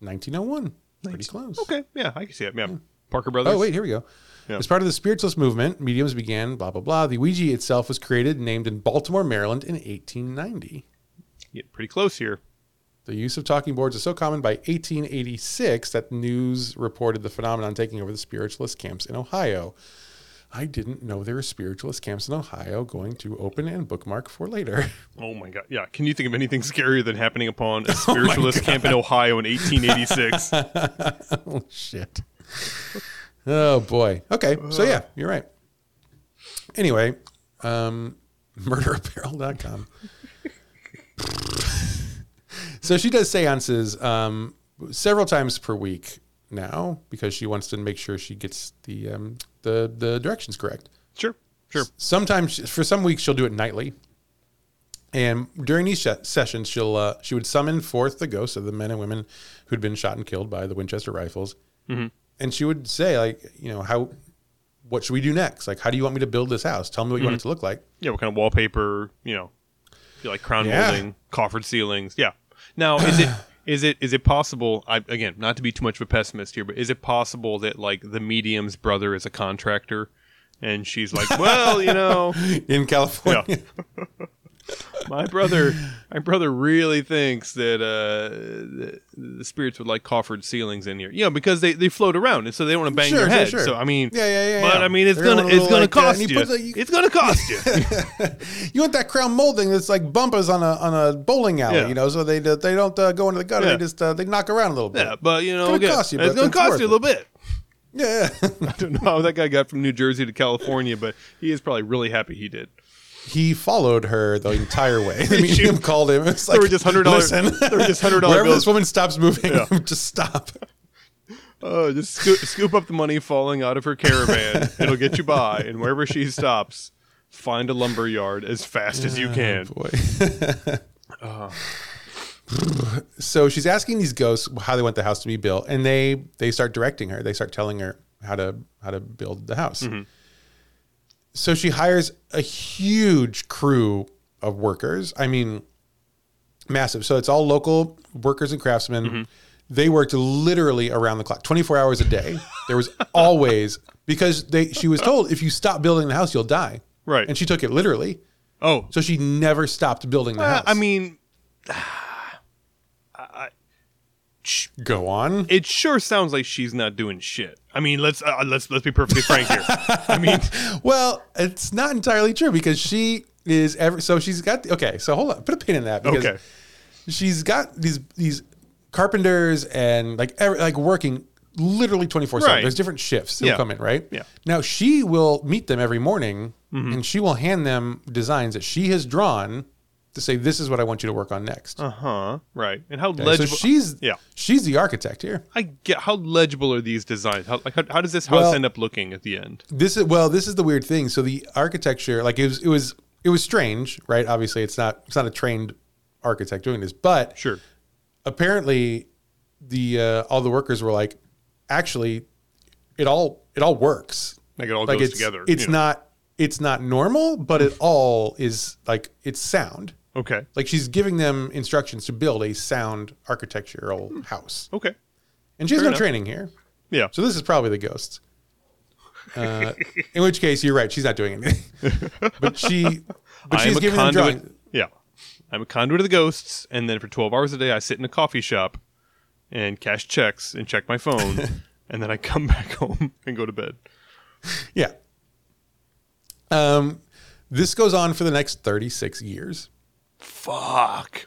1901. Pretty close. Okay, yeah, I can see it. Yeah, Parker Brothers. Oh wait, here we go. Yeah. As part of the spiritualist movement, mediums began. Blah blah blah. The Ouija itself was created, and named in Baltimore, Maryland, in 1890. Get pretty close here. The use of talking boards is so common by 1886 that news reported the phenomenon taking over the spiritualist camps in Ohio. I didn't know there were spiritualist camps in Ohio going to open and bookmark for later. Oh my god! Yeah, can you think of anything scarier than happening upon a Oh spiritualist camp in Ohio in 1886? oh shit. Oh boy. Okay. So yeah, you're right. Anyway, um murderapparel.com. so she does seances um several times per week now because she wants to make sure she gets the um the the directions correct. sure, sure. Sometimes for some weeks she'll do it nightly. And during these se- sessions, she'll uh, she would summon forth the ghosts of the men and women who'd been shot and killed by the Winchester rifles, and she would say like, you know, how, what should we do next? Like, how do you want me to build this house? Tell me what you want it to look like. Yeah, what kind of wallpaper? You know, like crown Yeah. molding, coffered ceilings. Yeah. Now, is it is it is it possible? I again, not to be too much of a pessimist here, but is it possible that like the medium's brother is a contractor, and she's like, well, you know, In California, my brother, my brother really thinks that uh, the, the spirits would like coffered ceilings in here. You know, because they, they float around, and so they don't want to bang Sure, their sure, head. sure. So I mean, Yeah, yeah, yeah, But yeah. I mean, it's They're gonna it's gonna like, uh, cost he you. a- It's gonna cost you. you want that crown molding that's like bumpers on a on a bowling alley, Yeah. you know, so they they don't uh, go into the gutter. Yeah. They just uh, they knock around a little bit. yeah, but you know, it's gonna again, cost you, it's gonna cost you a little bit. Yeah. I don't know how that guy got from New Jersey to California, but he is probably really happy he did. He followed her the entire way. The medium called him. It's like, were just $100 there were just $100 Wherever bills. this woman stops moving, Yeah. just stop. Oh, just scoop, scoop up the money falling out of her caravan. It'll get you by, and wherever she stops, find a lumber yard as fast as you oh, can. Boy. So she's asking these ghosts how they want the house to be built, and they they start directing her. They start telling her how to how to build the house. Mm-hmm. So she hires a huge crew of workers. I mean, massive. So it's all local workers and craftsmen. Mm-hmm. They worked literally around the clock, 24 hours a day. There was always because they she was told if you stop building the house, you'll die. Right. And she took it literally. Oh, So she never stopped building the house. I mean, go on. it sure sounds like she's not doing shit. I mean, let's uh, let's let's be perfectly frank here. I mean, Well, it's not entirely true because she is ever so she's got okay. So hold on, put a pin in that because okay, she's got these these carpenters and like every, like working literally twenty four seven. Right. There's different shifts that Yeah. come in, right? Yeah. Now she will meet them every morning Mm-hmm. and she will hand them designs that she has drawn to say this is what I want you to work on next. uh huh, right. And how Okay, legible? So she's yeah. she's the architect here. I get how legible are these designs? How like how, how does this house Well- end up looking at the end? This is well, this is the weird thing. So the architecture, like it was, it was, it was strange, right? Obviously, it's not, it's not a trained architect doing this, but Sure. apparently, the uh, all the workers were like, actually, it all, it all works. Like it all Like goes it's, together. it's you know. not, it's not normal, but it all is like it's sound. Okay. Like she's giving them instructions to build a sound architectural house, Okay. and she has Fair no enough. training here. Yeah. So this is probably the ghosts. Uh, in which case, you're right. She's not doing anything. but she, but she's giving them conduit. drawing. Yeah. I'm a conduit of the ghosts, and then for 12 hours a day, I sit in a coffee shop and cash checks and check my phone, and then I come back home and go to bed. Yeah. Um, this goes on for the next 36 years. Fuck.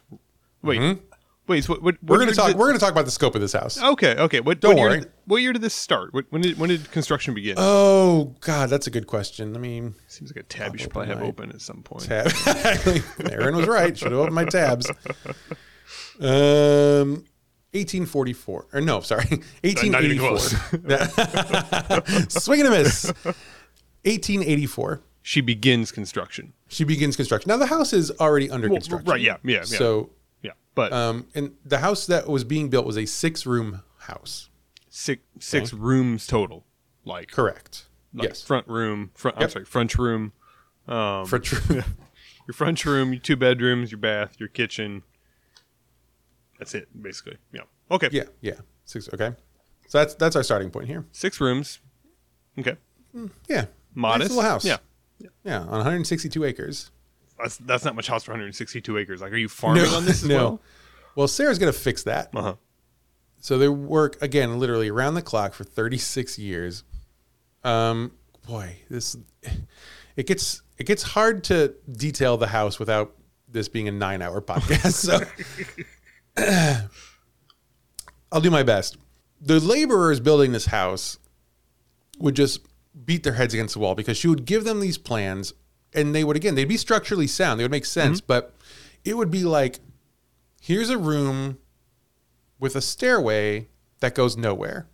Wait. Wait. So what, what, Mm-hmm. We're gonna talk. did- We're gonna talk about the scope of this house. Okay. Okay. What? Don't what year worry. Did, what year did this start? What, when did when did construction begin? Oh God, that's a good question. I mean, Seems like a tab you should probably have open at some point. tab. Aaron was right. Should have opened my tabs. Um, 1844. Or no, sorry, Not even 1884. Swing and a miss. 1884. She begins construction. She begins construction. Now the house is already under Well, construction. right, yeah, yeah, yeah. So, Yeah. But um, and the house that was being built was a six-room house. six six rooms total. Like, Correct. like yes. front room. Front. I'm sorry. Front room. Um, For true. your front room, your two bedrooms, your bath, your kitchen. That's it, basically. Yeah. Okay. yeah. Yeah. Six. Okay. So that's that's our starting point here. Six rooms. Okay. Yeah. Modest. Nice little house. Yeah. Yeah. On 162 acres. That's that's not much house for 162 acres. Like, are you farming on this as no. well? Well, Sarah's gonna fix that. Uh huh. So they work again, literally around the clock for 36 years. Um, boy, this it gets it gets hard to detail the house without this being a nine-hour podcast. So I'll do my best. The laborers building this house would just beat their heads against the wall because she would give them these plans, and they would again they'd be structurally sound. They would make sense, mm-hmm. but it would be like, here's a room with a stairway that goes nowhere.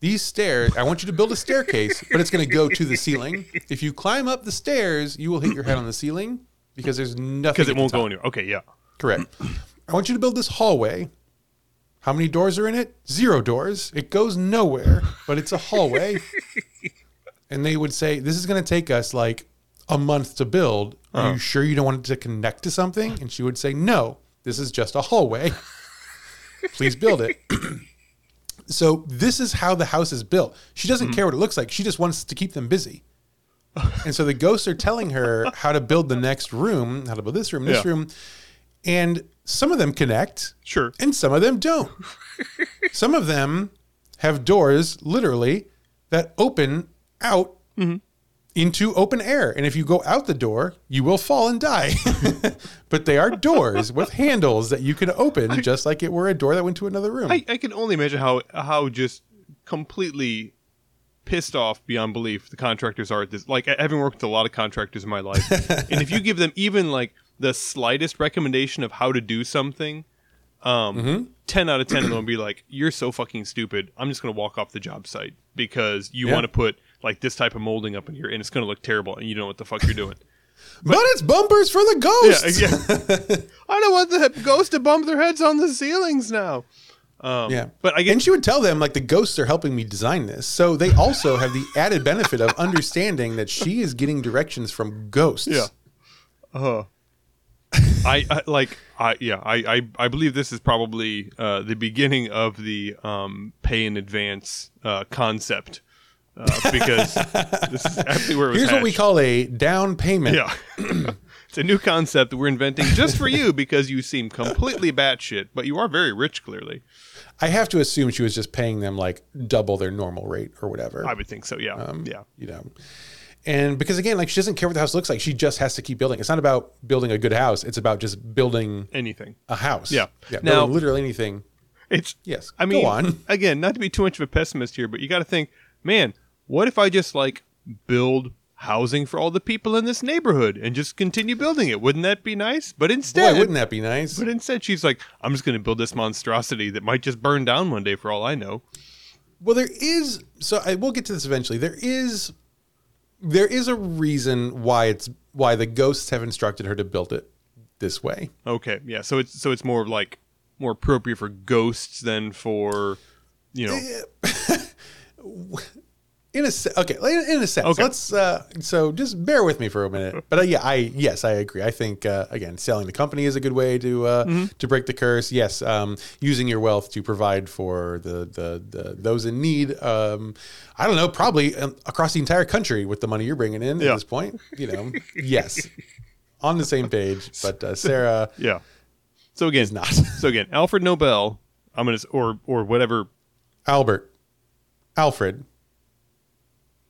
These stairs, I want you to build a staircase, but it's going to go to the ceiling. If you climb up the stairs, you will hit your head on the ceiling because there's nothing. Because it won't go anywhere. Okay. Yeah. Correct. I want you to build this hallway. How many doors are in it? Zero doors. It goes nowhere, but it's a hallway. And they would say, This is going to take us like a month to build. Are you uh. sure you don't want it to connect to something? And she would say, No, this is just a hallway. Please build it. so, this is how the house is built. She doesn't mm-hmm. care what it looks like, she just wants to keep them busy. and so the ghosts are telling her how to build the next room, how to build this room, this Yeah. room. And some of them connect Sure. and some of them don't. some of them have doors literally that open out into open air. And if you go out the door, you will fall and die. but they are doors with handles that you can open just like it were a door that went to another room. I, I can only imagine how how just completely pissed off beyond belief the contractors are at this. Like having worked with a lot of contractors in my life, and if you give them even like the slightest recommendation of how to do something, um, ten out of ten of them will be like, "You're so fucking stupid. I'm just gonna walk off the job site because you Yeah. want to put like this type of molding up in here, and it's gonna look terrible, and you don't know what the fuck you're doing." But, it's bumpers for the ghosts. yeah, yeah. I don't want the ghosts to bump their heads on the ceilings now. Um, Yeah. but I get and she would tell them like the ghosts are helping me design this. So they also have the added benefit of understanding that she is getting directions from ghosts. Yeah. Uh, I, I like I yeah I, I I believe this is probably uh, the beginning of the um, pay in advance uh, concept uh, because this is actually where it was Here's what we call a down payment. yeah. it's a new concept that we're inventing just for you because you seem completely batshit, but you are very rich clearly. I have to assume she was just paying them like double their normal rate or whatever. I would think so. Yeah. Um, yeah. you know. And because again, like she doesn't care what the house looks like, she just has to keep building. It's not about building a good house; it's about just building Anything. a house. Yeah. yeah. Now- literally anything. It's Yes. I mean, go on. again, not to be too much of a pessimist here, but you got to think, man, what if I just like build housing for all the people in this neighborhood and just continue building it? Wouldn't that be nice? But instead, Boy, wouldn't that be nice? but instead, she's like, I'm just going to build this monstrosity that might just burn down one day for all I know. Well, there is. So I will get to this eventually. There is, there is a reason why it's why the ghosts have instructed her to build it this way. Okay, yeah. So it's so it's more like more appropriate for ghosts than for you know. Eh, In a se- okay, in a sense. Okay. Let's. Uh, so just bear with me for a minute. But uh, yeah, I yes, I agree. I think uh, again, selling the company is a good way to uh, Mm-hmm. to break the curse. Yes, um, using your wealth to provide for the the, the those in need. Um, I don't know, probably um, across the entire country with the money you're bringing in Yeah. at this point. You know, yes, on the same page. But uh, Sarah Yeah. So again, is not so again, Alfred Nobel. I'm gonna or or whatever Albert, Alfred,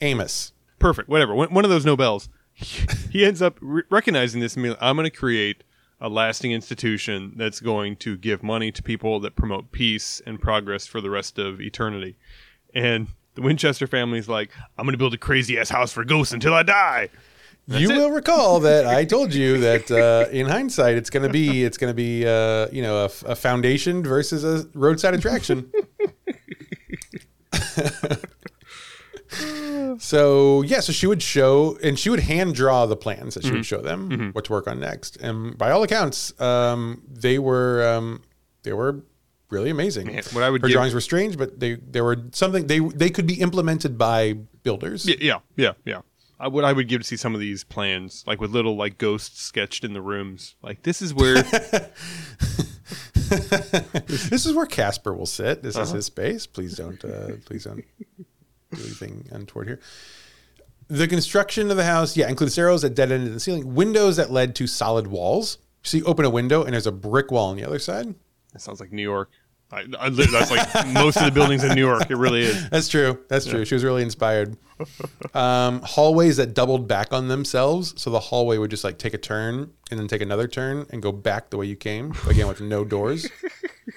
Amos. perfect, whatever. One, of those Nobels. he ends up re- recognizing this. like, I'm going to create a lasting institution that's going to give money to people that promote peace and progress for the rest of eternity. And the Winchester family's like, I'm going to build a crazy ass house for ghosts until I die. you it. will recall that I told you that uh, in hindsight, it's going to be it's going to be uh, you know a, f- a foundation versus a roadside attraction. so yeah, so she would show and she would hand draw the plans that she Mm-hmm. would show them what to work on next, and by all accounts, um, they were um, they were really amazing. Man, what I would Her give- drawings were strange, but they they were something they they could be implemented by builders. Yeah, yeah, yeah, yeah. I, what I would give to see some of these plans, like with little like ghosts sketched in the rooms. Like this is where this is where Casper will sit. This Uh-huh. is his space. Please don't, uh, please don't do anything untoward here. The construction of the house, yeah, includes arrows that dead ended in the ceiling, windows that led to solid walls. So you open a window and there's a brick wall on the other side. that sounds like New York. I, I, li- that's like most of the buildings in New York. It really is. That's true. That's true. She was really inspired. Um, hallways that doubled back on themselves. So the hallway would just like take a turn and then take another turn and go back the way you came, again with no doors.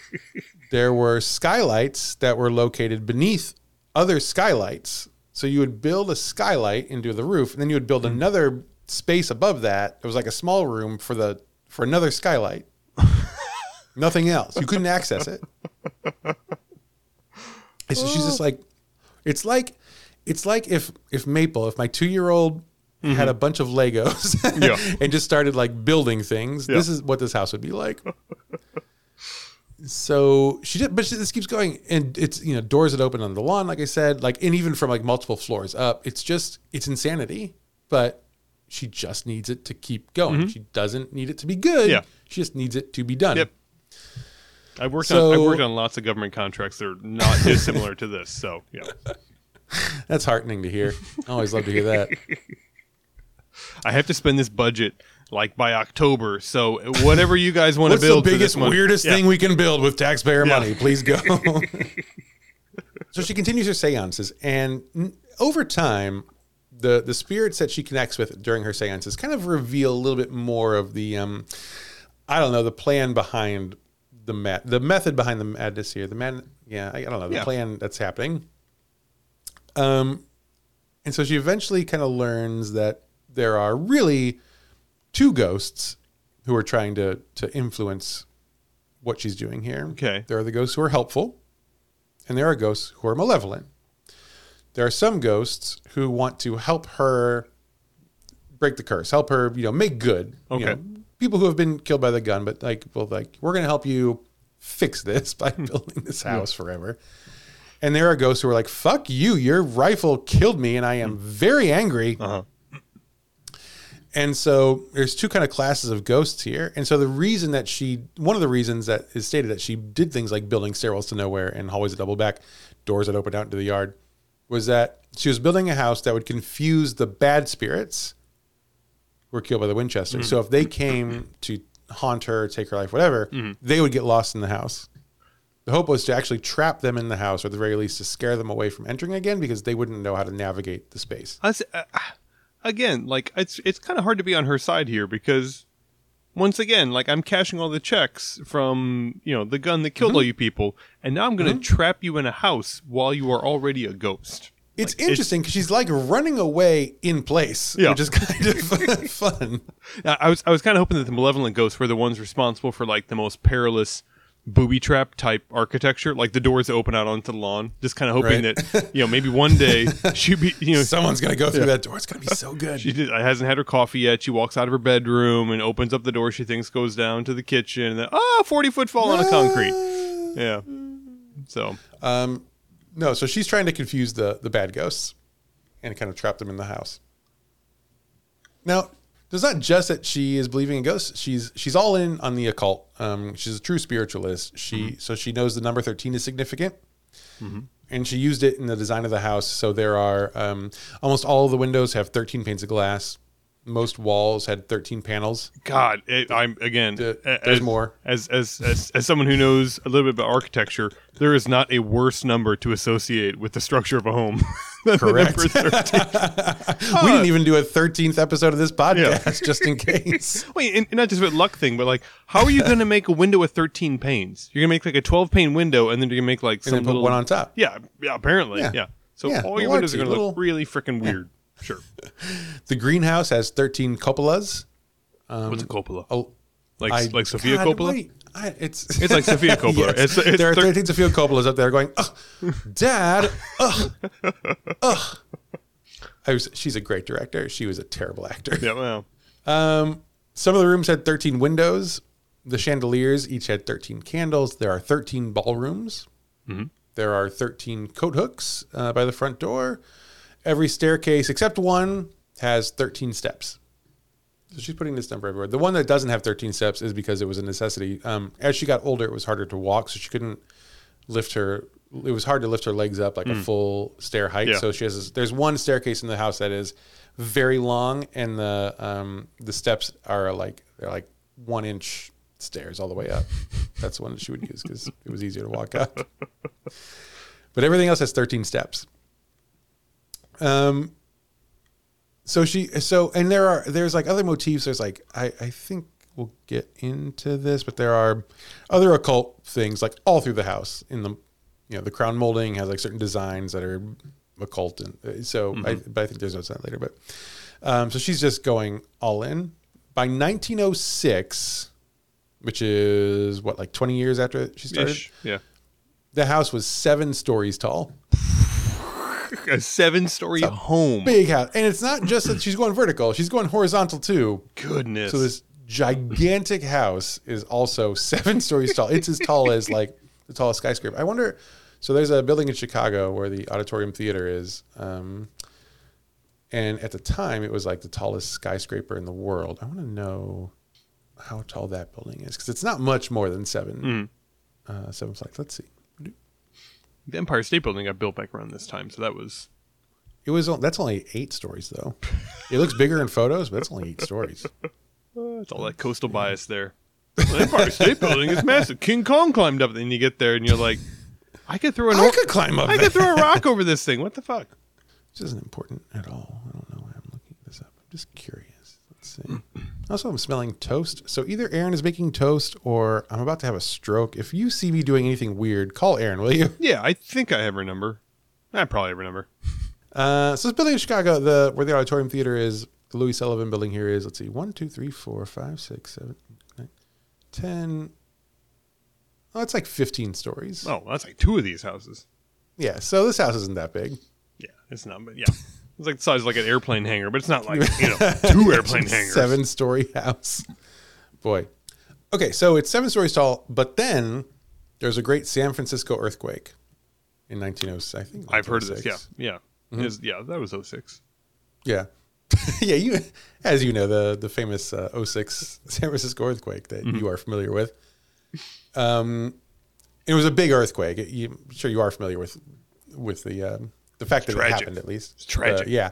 there were skylights that were located beneath other skylights. So you would build a skylight into the roof, and then you would build hmm. another space above that. It was like a small room for the for another skylight. Nothing else. You couldn't access it. And so she's just oh. like, it's like, it's like if if Maple, if my two year old mm-hmm. had a bunch of Legos Yeah. and just started like building things, this is what this house would be like. So she did, but she, this keeps going, and it's you know doors that open on the lawn, like I said, like and even from like multiple floors up. It's just it's insanity, but she just needs it to keep going. Mm-hmm. She doesn't need it to be good. Yeah. she just needs it to be done. Yep. I've worked So- on I've worked on lots of government contracts that are not dissimilar to this. So yeah, That's heartening to hear. I always love to hear that. I have to spend this budget like by October. So whatever you guys want to the build, for biggest, weirdest Yeah. thing we can build with taxpayer Yeah. money? Please go. so she continues her seances, and over time, the the spirits that she connects with during her seances kind of reveal a little bit more of the, um, I don't know, the plan behind the mat, the method behind the madness here. The man, yeah, I, I don't know, the Yeah. plan that's happening. Um, And so she eventually kind of learns that there are really two ghosts who are trying to to influence what she's doing here. Okay. There are the ghosts who are helpful, and there are ghosts who are malevolent. There are some ghosts who want to help her break the curse, help her, you know, make good. You Okay. know, people who have been killed by the gun, but like, well, like, we're going to help you fix this by building this house forever. And there are ghosts who are like, fuck you, your rifle killed me, and I am very angry. Uh-huh. And so there's two kind of classes of ghosts here. And so the reason that she, one of the reasons that is stated that she did things like building stairwells to nowhere and hallways that double back, doors that opened out into the yard, was that she was building a house that would confuse the bad spirits who were killed by the Winchester. So if they came to haunt her, take her life, whatever, they would get lost in the house. The hope was to actually trap them in the house, or at the very least, to scare them away from entering again because they wouldn't know how to navigate the space. I uh, again, like it's it's kind of hard to be on her side here because once again, like I'm cashing all the checks from you know the gun that Mm-hmm. killed all you people, and now I'm going to trap you in a house while you are already a ghost. It's Like, interesting because she's like running away in place, Yeah. which is kind of fun. I was I was kind of hoping that the malevolent ghosts were the ones responsible for like the most perilous booby trap type architecture, like the doors open out onto the lawn. Just kind of hoping Right. that you know maybe one day she'd be you know Someone's gonna go through that door. It's gonna be so good. She did, hasn't had her coffee yet. She walks out of her bedroom and opens up the door she thinks goes down to the kitchen. And then, ah, 40 foot fall on a concrete. Yeah. So, Um, no, so she's trying to confuse the the bad ghosts and kind of trap them in the house. Now, it's not just that she is believing in ghosts. She's she's all in on the occult. Um, she's a true spiritualist. She so she knows the number thirteen is significant, and she used it in the design of the house. So there are um, almost all of the windows have thirteen panes of glass. Most walls had thirteen panels. God, it, I'm again. The- a- there's more. As, as as as someone who knows a little bit about architecture, there is not a worse number to associate with the structure of a home Correct. 13. Uh, we didn't even do a thirteenth episode of this podcast just in case. Wait, and, and not just with luck thing, but like, how are you going to make a window with 13 panes? You're going to make like a 12 pane window, and then you're going to make like And some put little one on top. Yeah, yeah, apparently. Yeah. Yeah. So Yeah, all your windows are going to look really freaking weird. Sure. The greenhouse has 13 cupolas. What's a cupola? Oh, Like I- like Sofia God, Coppola? you- I, it's It's like Sofia Coppola. Yes. It's- it's there are thir- 13 Sofia Coppolas up there going, oh, Dad, ugh, ugh. I was, she's a great director. She was a terrible actor. Yeah, well. Um, some of the rooms had 13 windows. The chandeliers each had 13 candles. There are 13 ballrooms. Mm-hmm. There are 13 coat hooks uh, by the front door. Every staircase, except one, has 13 steps. So she's putting this number everywhere. The one that doesn't have 13 steps is because it was a necessity. Um, as she got older, it was harder to walk, so she couldn't lift her. It was hard to lift her legs up like a full stair height. Mm. Yeah. So she has. This, there's one staircase in the house that is very long, and the um, the steps are like they're like one inch stairs all the way up. That's the one that she would use because it was easier to walk up. But everything else has 13 steps. Um, so she so and there are there's like other motifs there's like i i think we'll get into this but there are other occult things like all through the house in the you know the crown molding has like certain designs that are occult and uh, so I, but i think there's notes on that later but um, so she's just going all in by 1906 which is what like 20 years after she started Ish. Yeah. the house was seven stories tall A seven story home. big house and it's not just that she's going vertical she's going horizontal too Goodness. So this gigantic house is also seven stories tall. It's as tall as like the tallest skyscraper. I wonder. So there's a building in Chicago where the Auditorium Theater is, um, and at the time it was like the tallest skyscraper in the world. I want to know how tall that building is because it's not much more than seven uh, seven flights. Let's see. The Empire State Building got built back around this time, so that was. It was that's only eight stories though. It looks bigger in photos, but it's only eight stories. It's all that coastal bias there. Well, the Empire State Building is massive. King Kong climbed up, and you get there, and you're like, I could throw an I could climb up. I could throw a rock over this thing. What the fuck? This isn't important at all. I don't know why I'm looking this up. I'm just curious. Let's see. Also, I'm smelling toast. So either Aaron is making toast or I'm about to have a stroke. If you see me doing anything weird, call Aaron, will you? Yeah, I think I have her number. I probably have her number. Uh, so this building in Chicago, the where the auditorium theater is, the Louis Sullivan building here is. Let's see, one, two, three, four, five, six, seven, eight, nine, ten. Oh, it's like fifteen stories. Oh, that's like two of these houses. Yeah, so this house isn't that big. Yeah, it's not, but yeah. It's like the size of like an airplane hangar, but it's not like, you know, two airplane hangars. Seven story house. Boy. Okay, so it's seven stories tall, but then there's a great San Francisco earthquake in 1906. I think I've heard of this. Yeah. Yeah. Mm-hmm. Is- yeah, that was 06. Yeah. yeah, you as you know, the the famous uh, 06 San Francisco earthquake that Mm-hmm. you are familiar with. Um it was a big earthquake. It- you, I'm sure you are familiar with with the um, the fact that Tragic. it happened at least. It's tragic. Uh, yeah.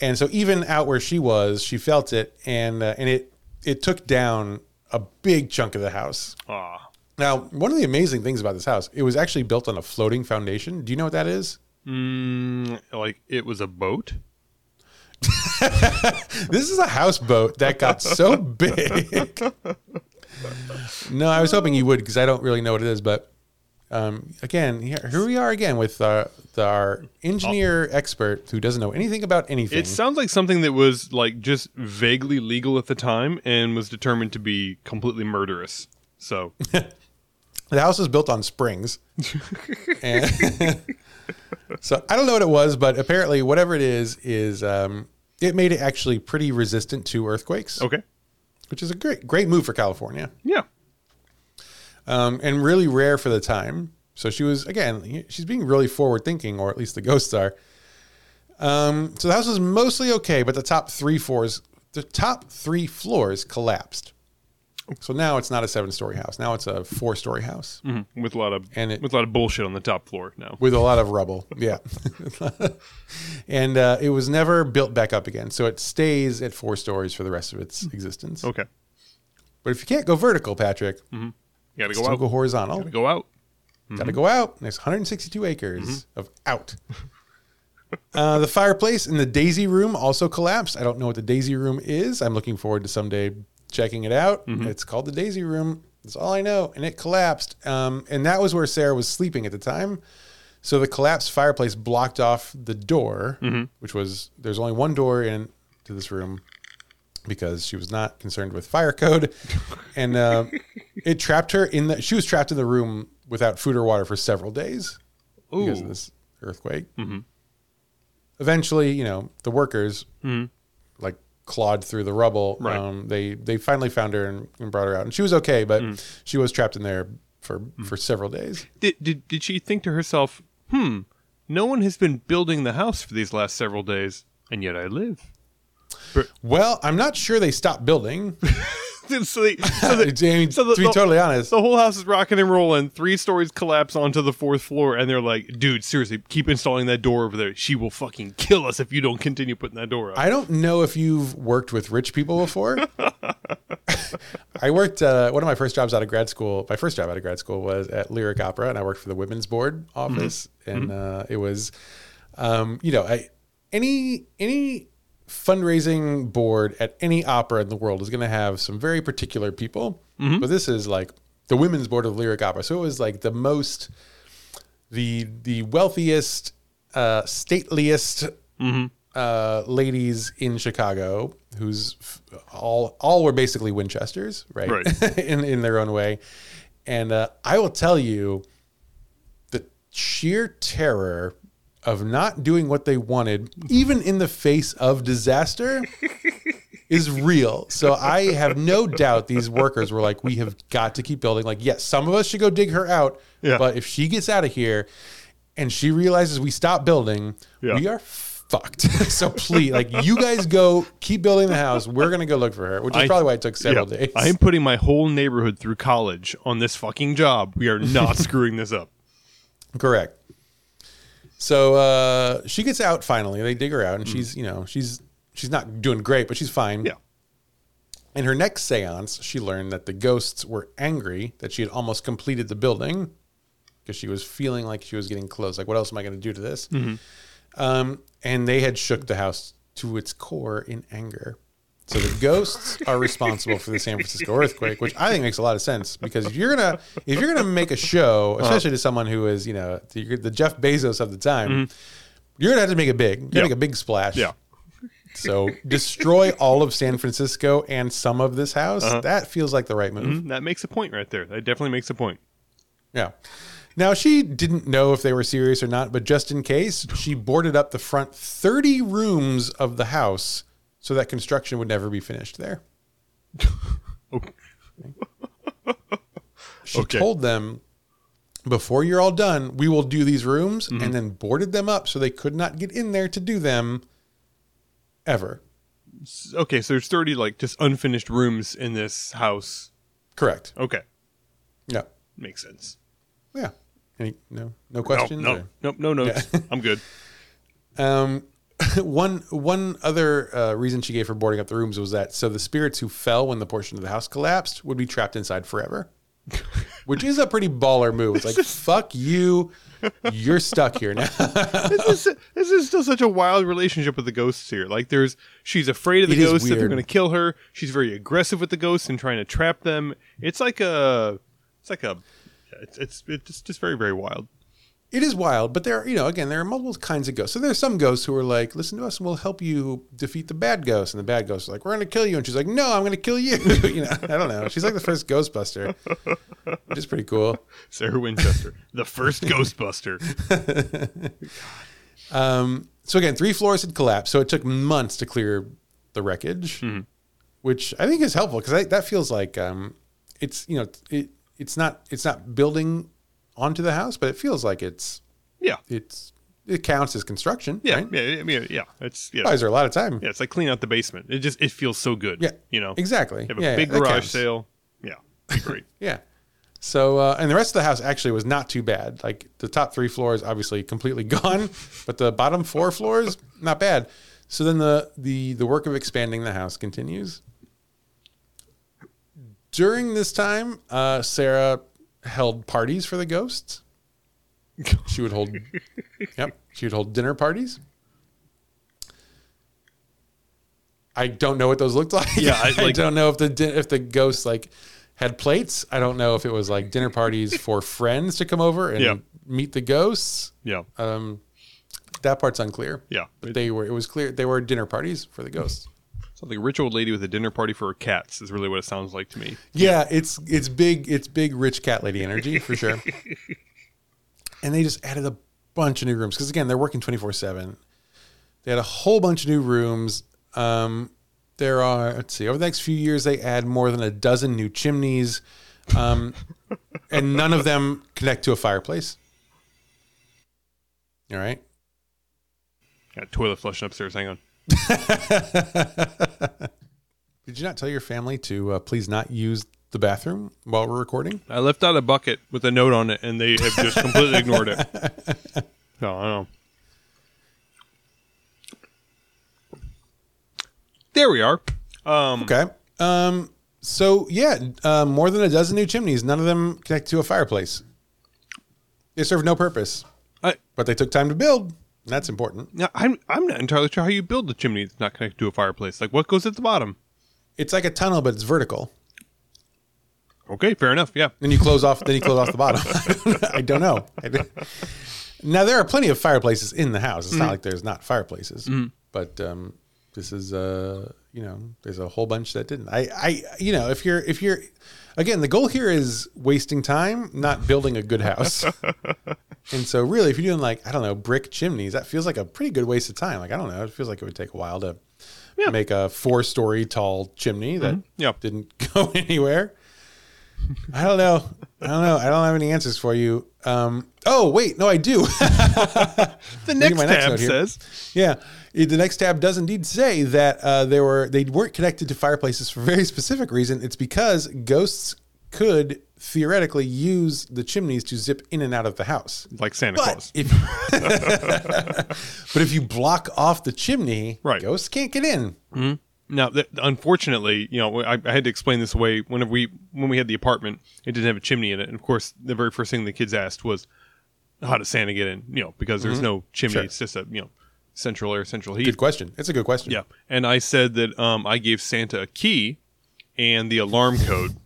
And so even out where she was, she felt it and uh, and it it took down a big chunk of the house. Ah. Now, one of the amazing things about this house, it was actually built on a floating foundation. Do you know what that is? Mm, like it was a boat? This is a houseboat that got so big. no, I was hoping you would because I don't really know what it is. But um, again, here, here we are again with uh, the, our engineer expert who doesn't know anything about anything. It sounds like something that was like just vaguely legal at the time and was determined to be completely murderous. So, the house was built on springs. so I don't know what it was, but apparently, whatever it is, is um, it made it actually pretty resistant to earthquakes, okay. which is a great, great move for California. Yeah. Um, and really rare for the time. So she was again, she's being really forward thinking, or at least the ghosts are. Um, so the house was mostly okay, but the top three floors, the top three floors collapsed. So now it's not a seven-story house. Now it's a four-story house Mhm. With a lot of And it- with a lot of bullshit on the top floor now. with a lot of rubble. Yeah, and uh, it was never built back up again. So it stays at four stories for the rest of its existence. Okay. But if you can't go vertical, Patrick, You got to go still out. go horizontal. Gotta go out. Got to go out. There's 162 acres of out. uh, the fireplace in the Daisy Room also collapsed. I don't know what the Daisy Room is. I'm looking forward to someday checking it out. It's called the Daisy Room. That's all I know. And it collapsed. Um, and that was where Sarah was sleeping at the time. So the collapsed fireplace blocked off the door, which was there's only one door in to this room because she was not concerned with fire code, and uh, it trapped her in the. She was trapped in the room without food or water for several days because of this earthquake. Eventually, you know, the workers like clawed through the rubble. Right. Um, they they finally found her and, and brought her out, and she was okay, but she was trapped in there for for several days. Did, did did she think to herself, "Hmm, no one has been building the house for these last several days, and yet I live." Well, I'm not sure they stopped building. so, they, so, the, mean, so the- to be the- totally honest, the whole house is rocking and rolling. Three stories collapse onto the fourth floor, and they're like, "Dude, seriously, keep installing that door over there. She will fucking kill us if you don't continue putting that door up." I don't know if you've worked with rich people before. I worked uh, one of my first jobs out of grad school. My first job out of grad school was at Lyric Opera, and I worked for the women's board office. And uh, it was, um, you know, I, any any fundraising board at any opera in the world is going to have some very particular people. But this is like the women's board of Lyric Opera, so it was like the most, the the wealthiest, uh, stateliest uh, ladies in Chicago who's f- all all were basically Winchesters, right? Right. in in their own way. And uh, I will tell you, the sheer terror of not doing what they wanted, even in the face of disaster, is real. So I have no doubt these workers were like, we have got to keep building. Like, yes, some of us should go dig her out, Yeah. but if she gets out of here and she realizes we stop building, Yeah. we are fucked. so please, like, you guys go keep building the house. We're gonna go look for her, which is I- probably why it took several Yeah. days. I am putting my whole neighborhood through college on this fucking job. We are not screwing this up. Correct. So uh, she gets out finally. They dig her out, and she's you know she's she's not doing great, but she's fine. Yeah. In her next séance, she learned that the ghosts were angry that she had almost completed the building because she was feeling like she was getting close. Like, what else am I going to do to this? Um, and they had shook the house to its core in anger. So the ghosts are responsible for the San Francisco earthquake, which I think makes a lot of sense because if you're gonna if you're gonna make a show, especially to someone who is you know the, the Jeff Bezos of the time, You're gonna have to make it big. Yeah. make a big splash. Yeah. So destroy all of San Francisco and some of this house. Uh-huh. That feels like the right move. Mhm, That makes a point right there. That definitely makes a point. Yeah. Now she didn't know if they were serious or not, but just in case, she boarded up the front 30 rooms of the house so that construction would never be finished there. Okay. She Okay. told them before you're all done, we will do these rooms Mm-hmm. and then boarded them up so they could not get in there to do them ever. Okay, so there's 30 like just unfinished rooms in this house. Correct. Okay, Yeah. makes sense. Yeah. Any no no No, questions? no, or- nope, no notes. I'm good. Um, one one other uh, reason she gave for boarding up the rooms was that so the spirits who fell when the portion of the house collapsed would be trapped inside forever, which is a pretty baller move. It's like fuck you, you're stuck here now. this, is, this is still such a wild relationship with the ghosts here. Like, there's she's afraid of the It is ghosts that they're weird. going to kill her. She's very aggressive with the ghosts and trying to trap them. It's like a, it's like a, it's it's it's just very very wild. It is wild, but there are you know again there are multiple kinds of ghosts. So there's some ghosts who are like, listen to us and we'll help you defeat the bad ghost, and the bad ghost is like, we're gonna kill you, and she's like, no, I'm gonna kill you. you know, I don't know. She's like the first Ghostbuster, which is pretty cool. Sarah Winchester, the first Ghostbuster. Um, so again, three floors had collapsed, so it took months to clear the wreckage, which I think is helpful because that feels like um, it's you know it it's not it's not building onto the house, but it feels like it's Yeah, it's it counts as construction. yeah, right? yeah. I mean, yeah. It's yeah, buys her a lot of time. yeah. It's like clean out the basement. It just it feels so good. Yeah, you know, exactly. You have a Yeah, big yeah, garage sale. Yeah, great. Yeah. So uh, and the rest of the house actually was not too bad. Like the top three floors obviously completely gone, but the bottom four floors not bad. So then the the the work of expanding the house continues. During this time, uh, Sarah held parties for the ghosts. She would hold, yep, she would hold dinner parties. I don't know what those looked like. Yeah, I- I, don't know if the di- if the ghosts like had plates. I don't know if it was like dinner parties for friends to come over and Yeah. meet the ghosts. Yeah, Um, that part's unclear. yeah. But they were. It was clear they were dinner parties for the ghosts. Sounds like a rich old lady with a dinner party for her cats is really what it sounds like to me. Yeah, it's it's big. It's big rich cat lady energy for sure. and they just added a bunch of new rooms because again they're working twenty four seven. They had a whole bunch of new rooms. Um, there are let's see over the next few years they add more than a dozen new chimneys, um, and none of them connect to a fireplace. All right. Got toilet flushing upstairs. Hang on. Did you not tell your family to uh, please not use the bathroom while we're recording? I left out a bucket with a note on it, and they have just completely ignored it. No, I know. There we are. Um, Okay. Um. So yeah, uh, more than a dozen new chimneys. None of them connect to a fireplace. They serve no purpose, I, but they took time to build. That's important. now, I'm I'm not entirely sure how you build a chimney that's not connected to a fireplace. Like, what goes at the bottom? It's like a tunnel, but it's vertical. Okay, fair enough. Yeah. Then you close off. Then you close off the bottom. I don't know. Now there are plenty of fireplaces in the house. It's not like there's not fireplaces, but um, this is uh, you know, there's a whole bunch that didn't. I, I, you know, if you're if you're again, the goal here is wasting time, not building a good house. and so, really, if you're doing like I don't know, brick chimneys, that feels like a pretty good waste of time. Like I don't know, it feels like it would take a while to Yeah. make a four story tall chimney that mm-hmm. Yeah. didn't go anywhere. I don't know. I don't know. I don't have any answers for you. Um, oh wait, no, I do. The next next tab here. says yeah, the next tab does indeed say that uh, they were they weren't connected to fireplaces for a very specific reason. It's because ghosts could theoretically use the chimneys to zip in and out of the house. like Santa But Claus. if but if you block off the chimney, Right. ghosts can't get in. Now, th- unfortunately, you know, I, I had to explain this away. Whenever we when we had the apartment, it didn't have a chimney in it, and of course, the very first thing the kids asked was, "How does Santa get in?" You know, because there's no chimney; Mm-hmm. Sure. it's just a you know central air, central heat. Good question. It's a good question. Yeah, and I said that um, I gave Santa a key and the alarm code,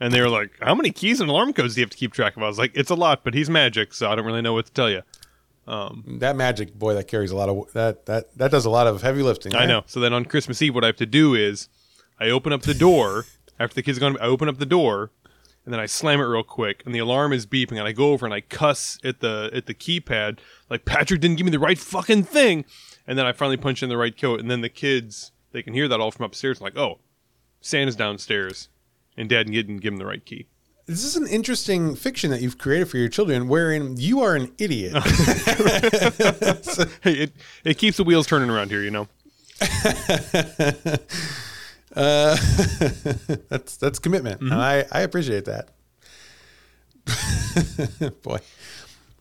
and they were like, "How many keys and alarm codes do you have to keep track of?" I was like, "It's a lot, but he's magic, so I don't really know what to tell you." Um, That magic, boy, that carries a lot of that that that does a lot of heavy lifting. I know. So then on Christmas Eve, what I have to do is I open up the door after the kids are gone. I open up the door and then I slam it real quick, and the alarm is beeping, and I go over and I cuss at the at the keypad like Patrick didn't give me the right fucking thing, and then I finally punch in the right code, and then the kids they can hear that all from upstairs, like oh, Santa's downstairs, and Dad didn't give him the right key. This is an interesting fiction that you've created for your children, wherein you are an idiot. Hey, it it keeps the wheels turning around here, you know. Uh, that's that's commitment, Mm-hmm. and I I appreciate that. Boy,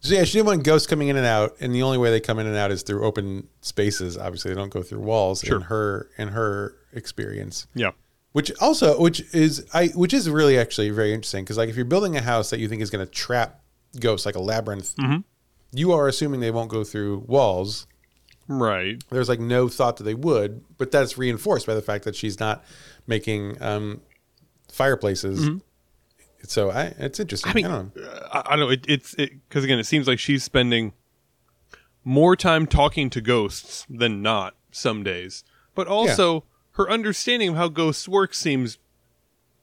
so yeah, she didn't want ghosts coming in and out, and the only way they come in and out is through open spaces. Obviously, they don't go through walls. Sure. In her in her experience, Yeah. Which also which is I which is really actually very interesting because like if you're building a house that you think is going to trap ghosts like a labyrinth, Mm-hmm. you are assuming they won't go through walls Right. there's like no thought that they would, but that's reinforced by the fact that she's not making um, fireplaces. So I, it's interesting. I, Mm-hmm. I mean, don't know. uh, I, I don't know. It, it's because again, it seems like she's spending more time talking to ghosts than not some days. But also, her understanding of how ghosts work seems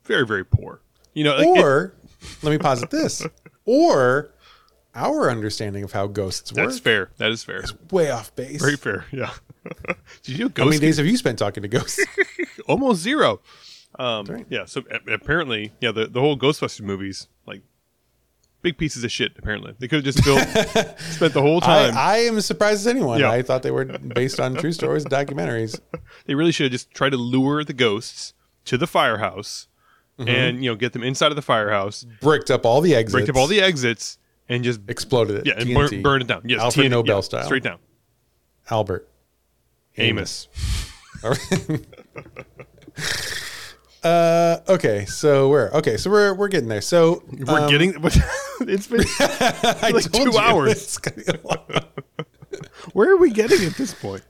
very, very poor. You know, like, it- Or let me posit this: or our understanding of how ghosts work that's fair. That is fair. It's way off base. Very fair. Yeah. Did you How many days have you spent talking to ghosts? almost zero. Um, right. Yeah. So apparently, yeah, the, the whole Ghostbusters movies, like, big pieces of shit. Apparently, they could have just built, spent the whole time. I am as surprised as anyone. Yeah. I thought they were based on true stories, and documentaries. They really should have just tried to lure the ghosts to the firehouse Mm-hmm. and you know get them inside of the firehouse, Bricked up all the exits. bricked up all the exits, and just exploded it. yeah, and burn, burn it down. Yes, Alfred TNT, Nobel yeah, style. straight down. Albert. Amos. Uh, okay, so we're okay, so we're we're getting there. So We're um, getting. it's been like two you, hours. it's be a. Where are we getting at this point?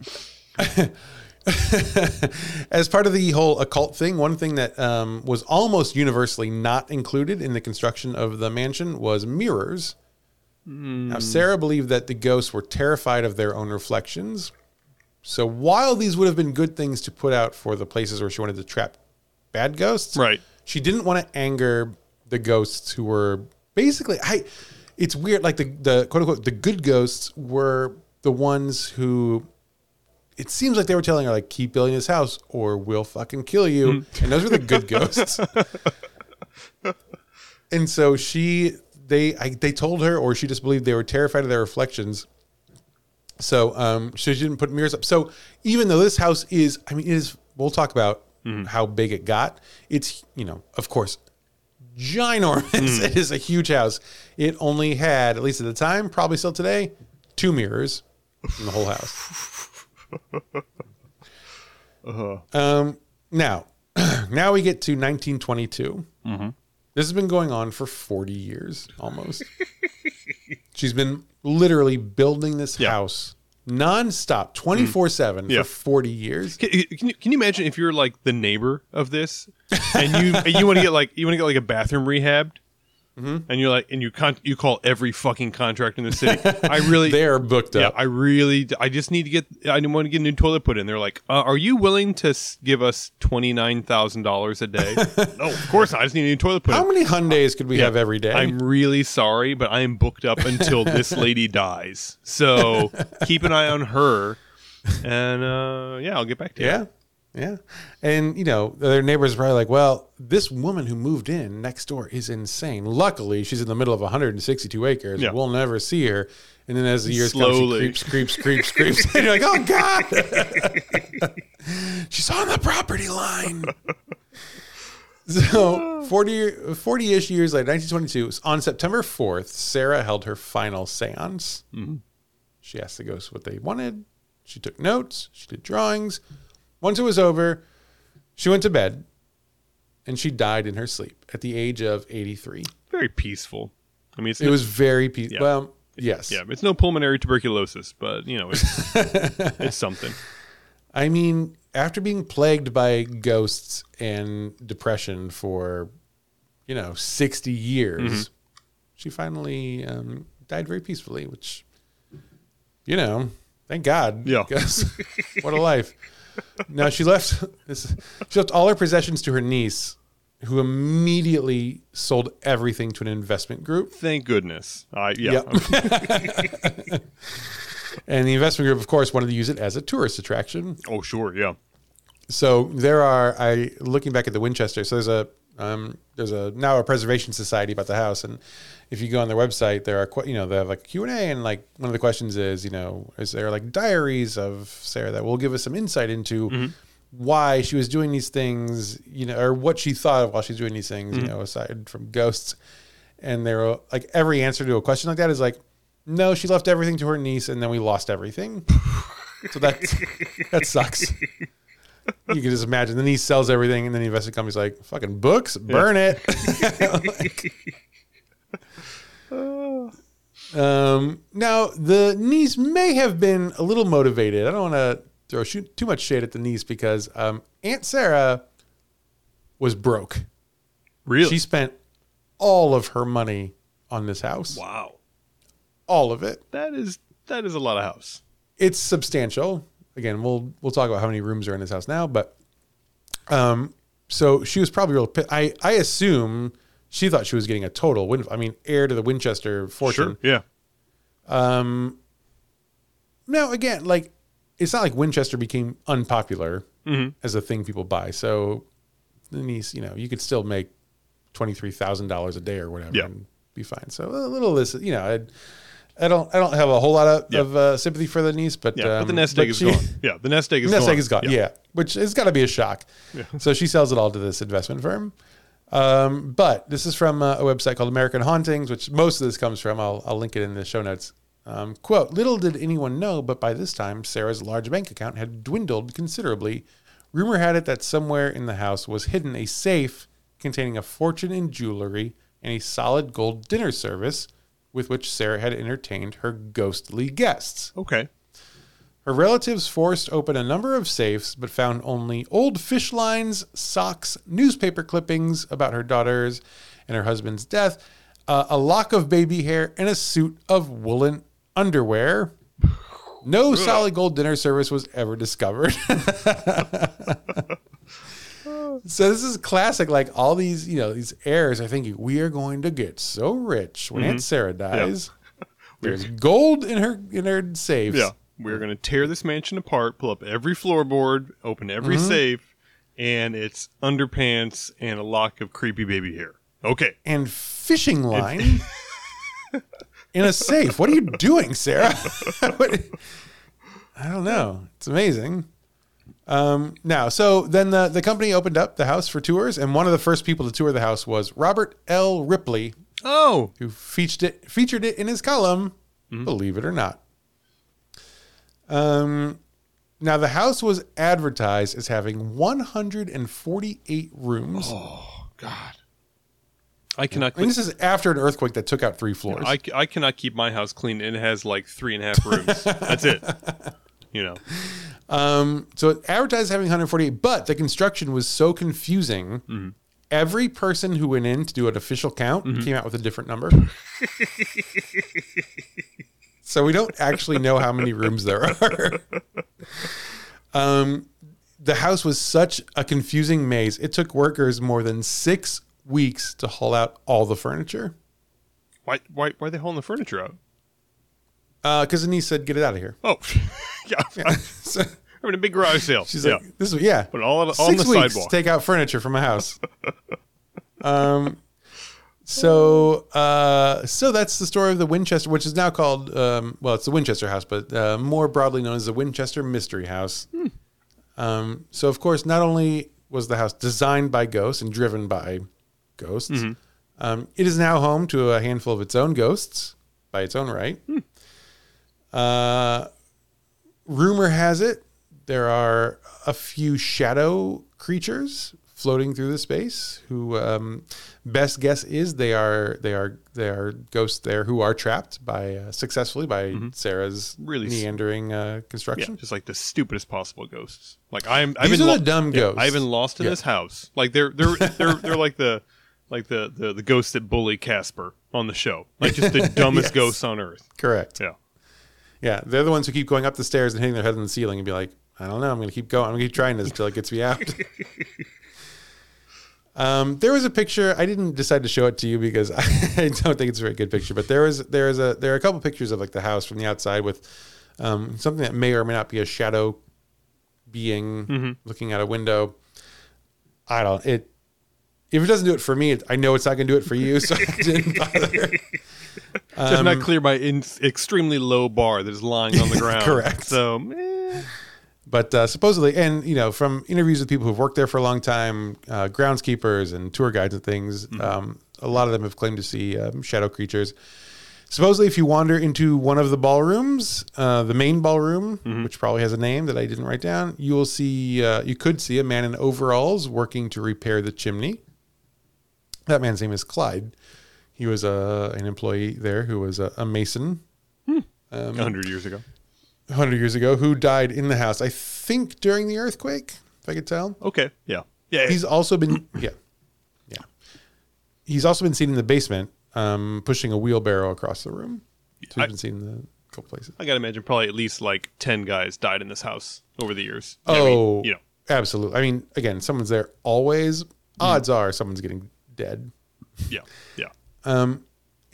As part of the whole occult thing, one thing that um, was almost universally not included in the construction of the mansion was mirrors. Now, Sarah believed that the ghosts were terrified of their own reflections. So, while these would have been good things to put out for the places where she wanted to trap bad ghosts, Right. she didn't want to anger the ghosts who were basically I it's weird like the the quote unquote the good ghosts were the ones who it seems like they were telling her like keep building this house or we'll fucking kill you. And those were the good ghosts. And so she they I, they told her or she just believed they were terrified of their reflections. So um so she didn't put mirrors up. So even though this house is i mean it is we'll talk about Mm-hmm. how big it got. It's you know of course ginormous. Mm. It is a huge house. It only had at least at the time probably still today two mirrors in the whole house. Uh-huh. Um now now we get to 1922 mm-hmm. this has been going on for 40 years almost. She's been literally building this Yeah. house nonstop mm. 24 7 Yeah. for 40 years. Can, can, you, can you imagine if you're like the neighbor of this, and you and you want to get like you want to get like a bathroom rehabbed, Mm-hmm. and you're like and you con- you call every fucking contract in the city. I really they're booked yeah, up I really I just need to get I want to get a new toilet put in. They're like, uh, are you willing to s- give us twenty nine thousand dollars a day? no, of course not. I just need a new toilet put how in. many Hyundais could we have every day I'm really sorry, but I am booked up until this lady dies. So keep an eye on her, and uh, yeah, I'll get back to you. Yeah. Yeah. And, you know, their neighbors are probably like, well, this woman who moved in next door is insane. Luckily, she's in the middle of 162 acres. Yeah. We'll never see her. And then as the years come, Slowly. she creeps, creeps, creeps, creeps. and you're like, oh, God. she's on the property line. So 40, 40-ish years later, 1922, on September 4th, Sarah held her final seance. Mm-hmm. She asked the ghosts what they wanted. She took notes. She did drawings. Once it was over, she went to bed and she died in her sleep at the age of 83. Very peaceful. I mean, it's It was very peaceful. Yeah. Well, yes. yeah, it's no pulmonary tuberculosis, but you know, it's it's something. I mean, after being plagued by ghosts and depression for, you know, 60 years, Mm-hmm. she finally um, died very peacefully, which you know, thank God. Yeah. what a life. Now she left this, she left all her possessions to her niece, who immediately sold everything to an investment group. Thank goodness. I yeah. Yep. And the investment group, of course, wanted to use it as a tourist attraction. oh sure. Yeah. So there are I looking back at the Winchester. So there's a um, there's a now a preservation society about the house, and if you go on their website, there are you know they have like Q and A, and like one of the questions is you know is there like diaries of Sarah that will give us some insight into mm-hmm. why she was doing these things, you know, or what she thought of while she's doing these things, you mm-hmm. know, aside from ghosts. And there were like every answer to a question like that is like, no, she left everything to her niece, and then we lost everything. so that that sucks you can just imagine. Then he sells everything, and then the investment company's like, "Fucking books, burn it." um, now the niece may have been a little motivated. I don't want to throw shoot too much shade at the niece because um, Aunt Sarah was broke. Really? She spent all of her money on this house, wow. all of it. That is that is a lot of house. it's substantial. Again, we'll we'll talk about how many rooms are in this house now, but um, so she was probably real. I I assume she thought she was getting a total win. I mean, heir to the Winchester fortune. Sure. Yeah. Um, now again, like it's not like Winchester became unpopular as a thing people buy. So the niece, you know, you could still make twenty three thousand dollars a day or whatever Yeah. and be fine. So a little of this, you know, I, I don't I don't have a whole lot of, Yeah. of uh, sympathy for the niece, but Yeah. but the um, nest egg is she- gone. Yeah. The nest egg is nest gone. egg is gone. Yeah, which has got to be a shock. So she sells it all to this investment firm. Um, but this is from uh, a website called American Hauntings, which most of this comes from. I'll, I'll link it in the show notes. Um, quote, little did anyone know, but by this time, Sarah's large bank account had dwindled considerably. Rumor had it that somewhere in the house was hidden a safe containing a fortune in jewelry and a solid gold dinner service with which Sarah had entertained her ghostly guests. Okay. Her relatives forced open a number of safes, but found only old fish lines, socks, newspaper clippings about her daughters and her husband's death, uh, a lock of baby hair, and a suit of woolen underwear. No solid gold dinner service was ever discovered. so this is classic. Like all these, you know, these heirs are thinking we are going to get so rich when Aunt Sarah dies. There's gold in her in her safes. Yeah. We're going to tear this mansion apart, pull up every floorboard, open every Mm-hmm. safe, and it's underpants and a lock of creepy baby hair. Okay. and fishing line in a safe. What are you doing, Sarah? I don't know. It's amazing. Um, now, so then the, the company opened up the house for tours, and one of the first people to tour the house was Robert L. Ripley, Oh, who featured it featured it in his column, believe it or not. Um, now the house was advertised as having 148 rooms. Oh. God. I cannot. And this is after an earthquake that took out three floors. I, I cannot keep my house clean, it has like three and a half rooms. That's it. You know. Um, so it advertised having 148, but the construction was so confusing. Mm-hmm. Every person who went in to do an official count Mm-hmm. came out with a different number. so we don't actually know how many rooms there are. um, the house was such a confusing maze. It took workers more than six weeks to haul out all the furniture. Why why why are they hauling the furniture out? Because the niece said, "Get it out of here." Oh, yeah. I'm So having a big garage sale. she's yeah. like, "This is yeah." But it all on, on six the weeks sidewalk. to take out furniture from a house. um, so uh, so that's the story of the Winchester, which is now called um, well, it's the Winchester House, but uh, more broadly known as the Winchester Mystery House. Um, so of course, not only was the house designed by ghosts and driven by ghosts, um, it is now home to a handful of its own ghosts by its own right. Uh, rumor has it there are a few shadow creatures floating through the space who um, best guess is they are they are they are ghosts there who are trapped by uh, successfully by Sarah's Really meandering uh, Yeah, construction. just like the stupidest possible ghosts. Like I'm, I've These been are the dumb yeah, ghosts. I've been lost in Yeah. this house. Like they're they're they're they're like the like the the the ghosts that bully Casper on the show. Like just the dumbest Yes. ghosts on earth. Correct. Yeah. Yeah, they're the ones who keep going up the stairs and hitting their head on the ceiling and be like, I don't know, I'm going to keep going. I'm going to keep trying this until it gets me out. um, there was a picture. I didn't decide to show it to you because I don't think it's a very good picture. But there was there is a there are a couple pictures of like the house from the outside with um, something that may or may not be a shadow being looking out a window. I don't it. If it doesn't do it for me, it, I know it's not going to do it for you, so I didn't bother. Just Um, not clear by in extremely low bar that is lying on the ground. Correct. So, eh, But uh, supposedly, and you know, from interviews with people who've worked there for a long time, uh, groundskeepers and tour guides and things, um, a lot of them have claimed to see um, shadow creatures. Supposedly, if you wander into one of the ballrooms, uh, the main ballroom, which probably has a name that I didn't write down, you will see, uh, you could see a man in overalls working to repair the chimney. That man's name is Clyde. He was a an employee there who was a, a mason a hundred years ago. 100 years ago who died in the house, I think during the earthquake, if I could tell. Okay. Yeah. Yeah. He's also been, yeah, yeah. He's also been seen in the basement um, pushing a wheelbarrow across the room. So I- been seen in a couple places. I gotta imagine probably at least like ten guys died in this house over the years. I mean, Oh, you know. absolutely. I mean, again, someone's there always. Odds are someone's getting dead. Yeah. Yeah. Um,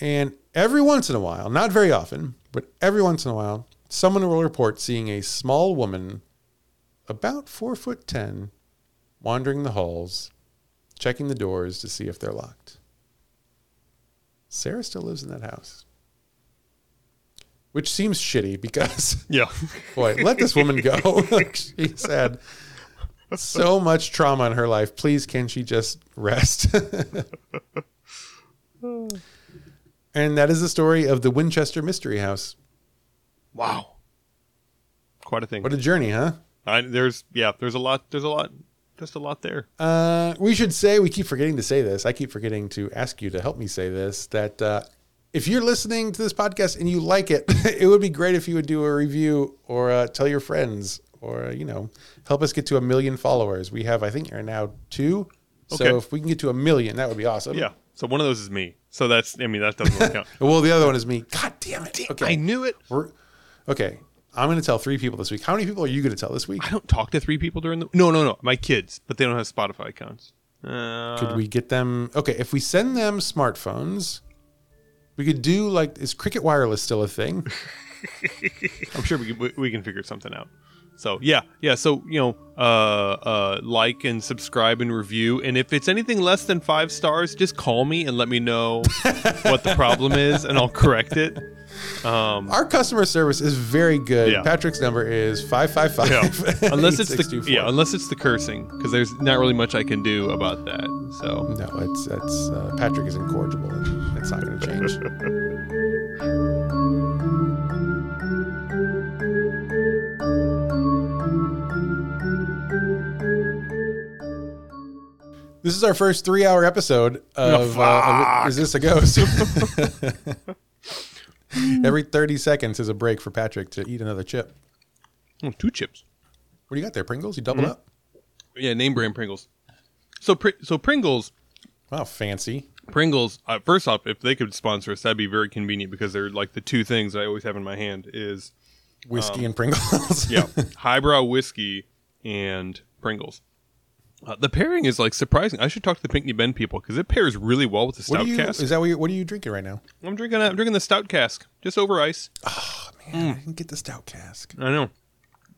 and every once in a while, not very often, but every once in a while, someone will report seeing a small woman, about four foot ten, wandering the halls, checking the doors to see if they're locked. Sarah still lives in that house, which seems shitty because, Yeah. boy, let this woman go. like she's had so much trauma in her life. Please, can she just rest? and that is the story of the Winchester Mystery House. Wow. Quite a thing. What a journey, huh? I, there's yeah. There's a lot. There's a lot. Just a lot there. Uh, we should say we keep forgetting to say this. I keep forgetting to ask you to help me say this. That uh, if you're listening to this podcast and you like it, it would be great if you would do a review or uh, tell your friends or uh, you know help us get to a million followers. We have, I think, right now two. So Okay. if we can get to a million, that would be awesome. Yeah. So one of those is me. So that's. I mean, that doesn't really count. Well, the other one is me. God damn it. Okay. I knew it. We're, okay. I'm going to tell three people this week. How many people are you going to tell this week? I don't talk to three people during the. No, no, no. My kids, but they don't have Spotify accounts. Uh, Could we get them? Okay, if we send them smartphones, we could do like is Cricket Wireless still a thing? I'm sure we can, we, we can figure something out. So yeah, yeah. So you know, uh, uh, like and subscribe and review. And if it's anything less than five stars, just call me and let me know what the problem is, and I'll correct it. Um, Our customer service is very good. Yeah. Patrick's number is five five five. unless it's the yeah, unless it's the cursing, because there's not really much I can do about that. So no, it's it's uh, Patrick is incorrigible. and It's not going to change. This is our first three-hour episode of, uh, of Is This a Ghost? Mm-hmm. Every 30 seconds is a break for Patrick to eat another chip. oh, two chips. What do you got there, Pringles? You doubled mm-hmm. up? Yeah, name brand Pringles. So so Pringles. Wow, fancy. Pringles. Uh, first off, if they could sponsor us, that'd be very convenient because they're like the two things I always have in my hand is Whiskey um, and Pringles. yeah, highbrow whiskey and Pringles. Uh, the pairing is like surprising. I should talk to the Pinckney Bend people because it pairs really well with the what stout are you? cask. Is that what you? What are you drinking right now? I'm drinking. I'm drinking the stout cask just over ice. Oh man, mm. I didn't get the stout cask. I know.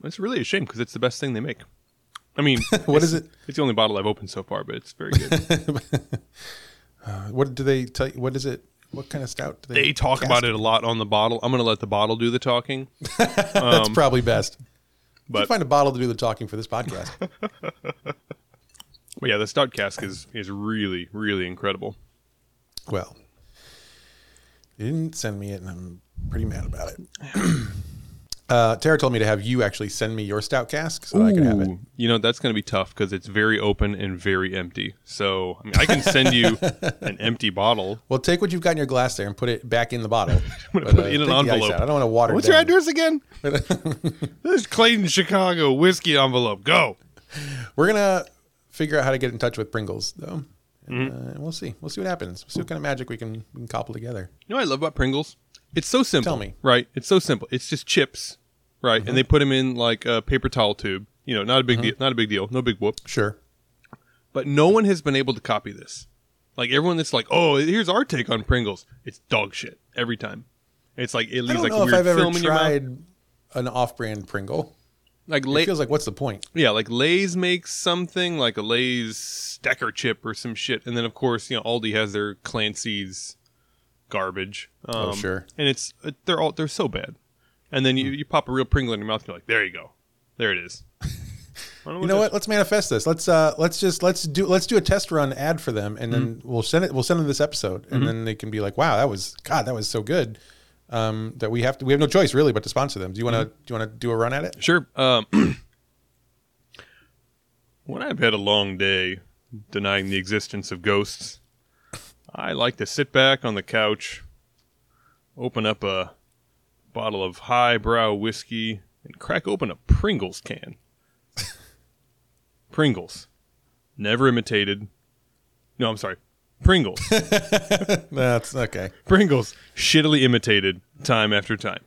It's really a shame because it's the best thing they make. I mean, What is it's- it? It's the only bottle I've opened so far, but it's very good. Uh, what do they tell you? What is it? What kind of stout? Do they talk about it a lot on the bottle. I'm going to let the bottle do the talking. That's um, probably best. But but- find a bottle to do the talking for this podcast. But yeah, the stout cask is is really really incredible. well, they didn't send me it, and I'm pretty mad about it. uh, Tara told me to have you actually send me your stout cask so that I could have it. You know that's going to be tough because it's very open and very empty. So I mean, I can send you an empty bottle. Well, take what you've got in your glass there and put it back in the bottle. gonna But, put it in an take the ice envelope. I don't want to water What's it your address again? this is Clayton, Chicago whiskey envelope. Go. We're gonna figure out how to get in touch with Pringles, though. Mm-hmm. Uh, we'll see. We'll see what happens. We'll see what kind of magic we can we can cobble together. You know what I love about Pringles? It's so simple. Tell me. Right? It's so simple. It's just chips, right? And they put them in like a paper towel tube. You know, not a big deal. Not a big deal. No big whoop. Sure. But no one has been able to copy this. Like everyone that's like, oh, here's our take on Pringles. It's dog shit every time. It's like it leaves like weird I've ever film in your mouth. tried an off-brand Pringle. Like It feels like what's the point? yeah, like Lay's makes something like a Lay's Stacker chip or some shit, and then of course you know Aldi has their Clancy's garbage. Um, Oh, sure. And it's they're all they're so bad. And then you, you pop a real Pringle in your mouth, and you're like, there you go, there it is. You know what? Let's manifest this. Let's uh let's just let's do let's do a test run ad for them and then we'll send it we'll send them this episode and then they can be like, "Wow, that was god, that was so good." Um that we have to we have no choice really but to sponsor them. Do you want to do you want to do a run at it? Sure. Um, when I've had a long day denying the existence of ghosts, I like to sit back on the couch, open up a bottle of highbrow whiskey, and crack open a Pringles can. Pringles. Never imitated. No, I'm sorry. Pringles. That's okay. Pringles. Shittily imitated time after time.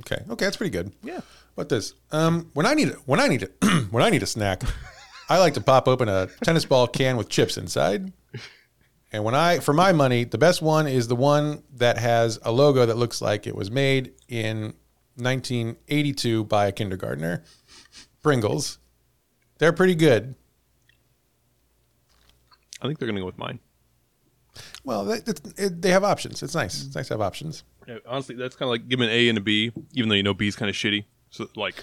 Okay. Okay, that's pretty good. Yeah. What this? Um when I need when I need it when I need a snack, I like to pop open a tennis ball can with chips inside. And when I for my money, the best one is the one that has a logo that looks like it was made in 1982 by a kindergartner. Pringles. They're pretty good. I think they're going to go with mine. Well, they, it, it, they have options. It's nice. It's nice to have options. Yeah, honestly, that's kind of like giving an A and a B, even though you know B is kind of shitty. So, like,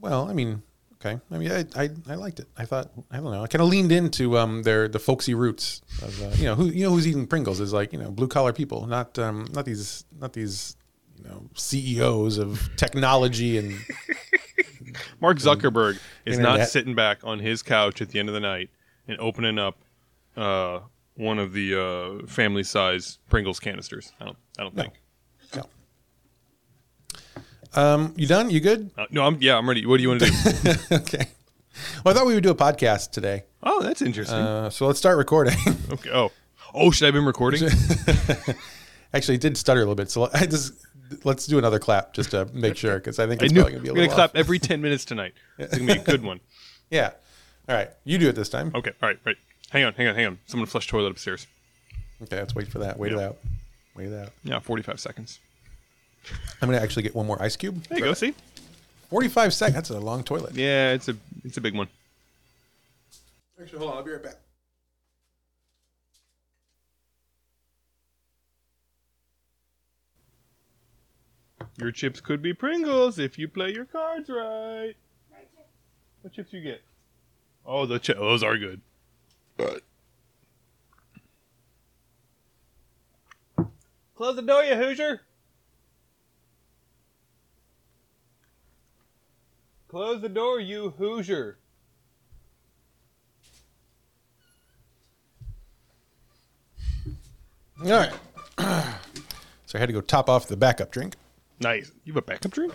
Well, I mean, okay. I mean, I, I, I liked it. I thought I don't know. I kind of leaned into um their the folksy roots of uh, you know who you know who's eating Pringles is like you know blue collar people, not um not these not these you know CEOs of technology and Mark Zuckerberg is not sitting back on his couch at the end of the night and opening up uh, one of the uh, family size Pringles canisters. I don't. I don't No. think. no. Um, you done? You good? Uh, no, I'm. Yeah, I'm ready. What do you want to do? okay. Well, I thought we would do a podcast today, oh, that's interesting. uh, so let's start recording. okay. Oh. Oh, should I have been recording? Actually, it did stutter a little bit, so I just let's do another clap just to make sure because I think I it's knew. probably gonna be a I'm gonna little clap every ten minutes tonight. It's gonna be a good one. Yeah. All right, you do it this time. Okay. All right. Right. Hang on. Hang on. Hang on. Someone flush toilet upstairs. Okay, let's wait for that. Wait it out. Wait it out. Yeah. Forty-five seconds. I'm gonna actually get one more ice cube. There you go. See. 45 seconds. That's a long toilet. Yeah. It's a. It's a big one. Actually, hold on. I'll be right back. Your chips could be Pringles if you play your cards right. What chips you get? Oh, the chi- those are good. Close the door, you Hoosier. Close the door, you Hoosier. All right. so I had to go top off the backup drink. Nice. You have a backup drink?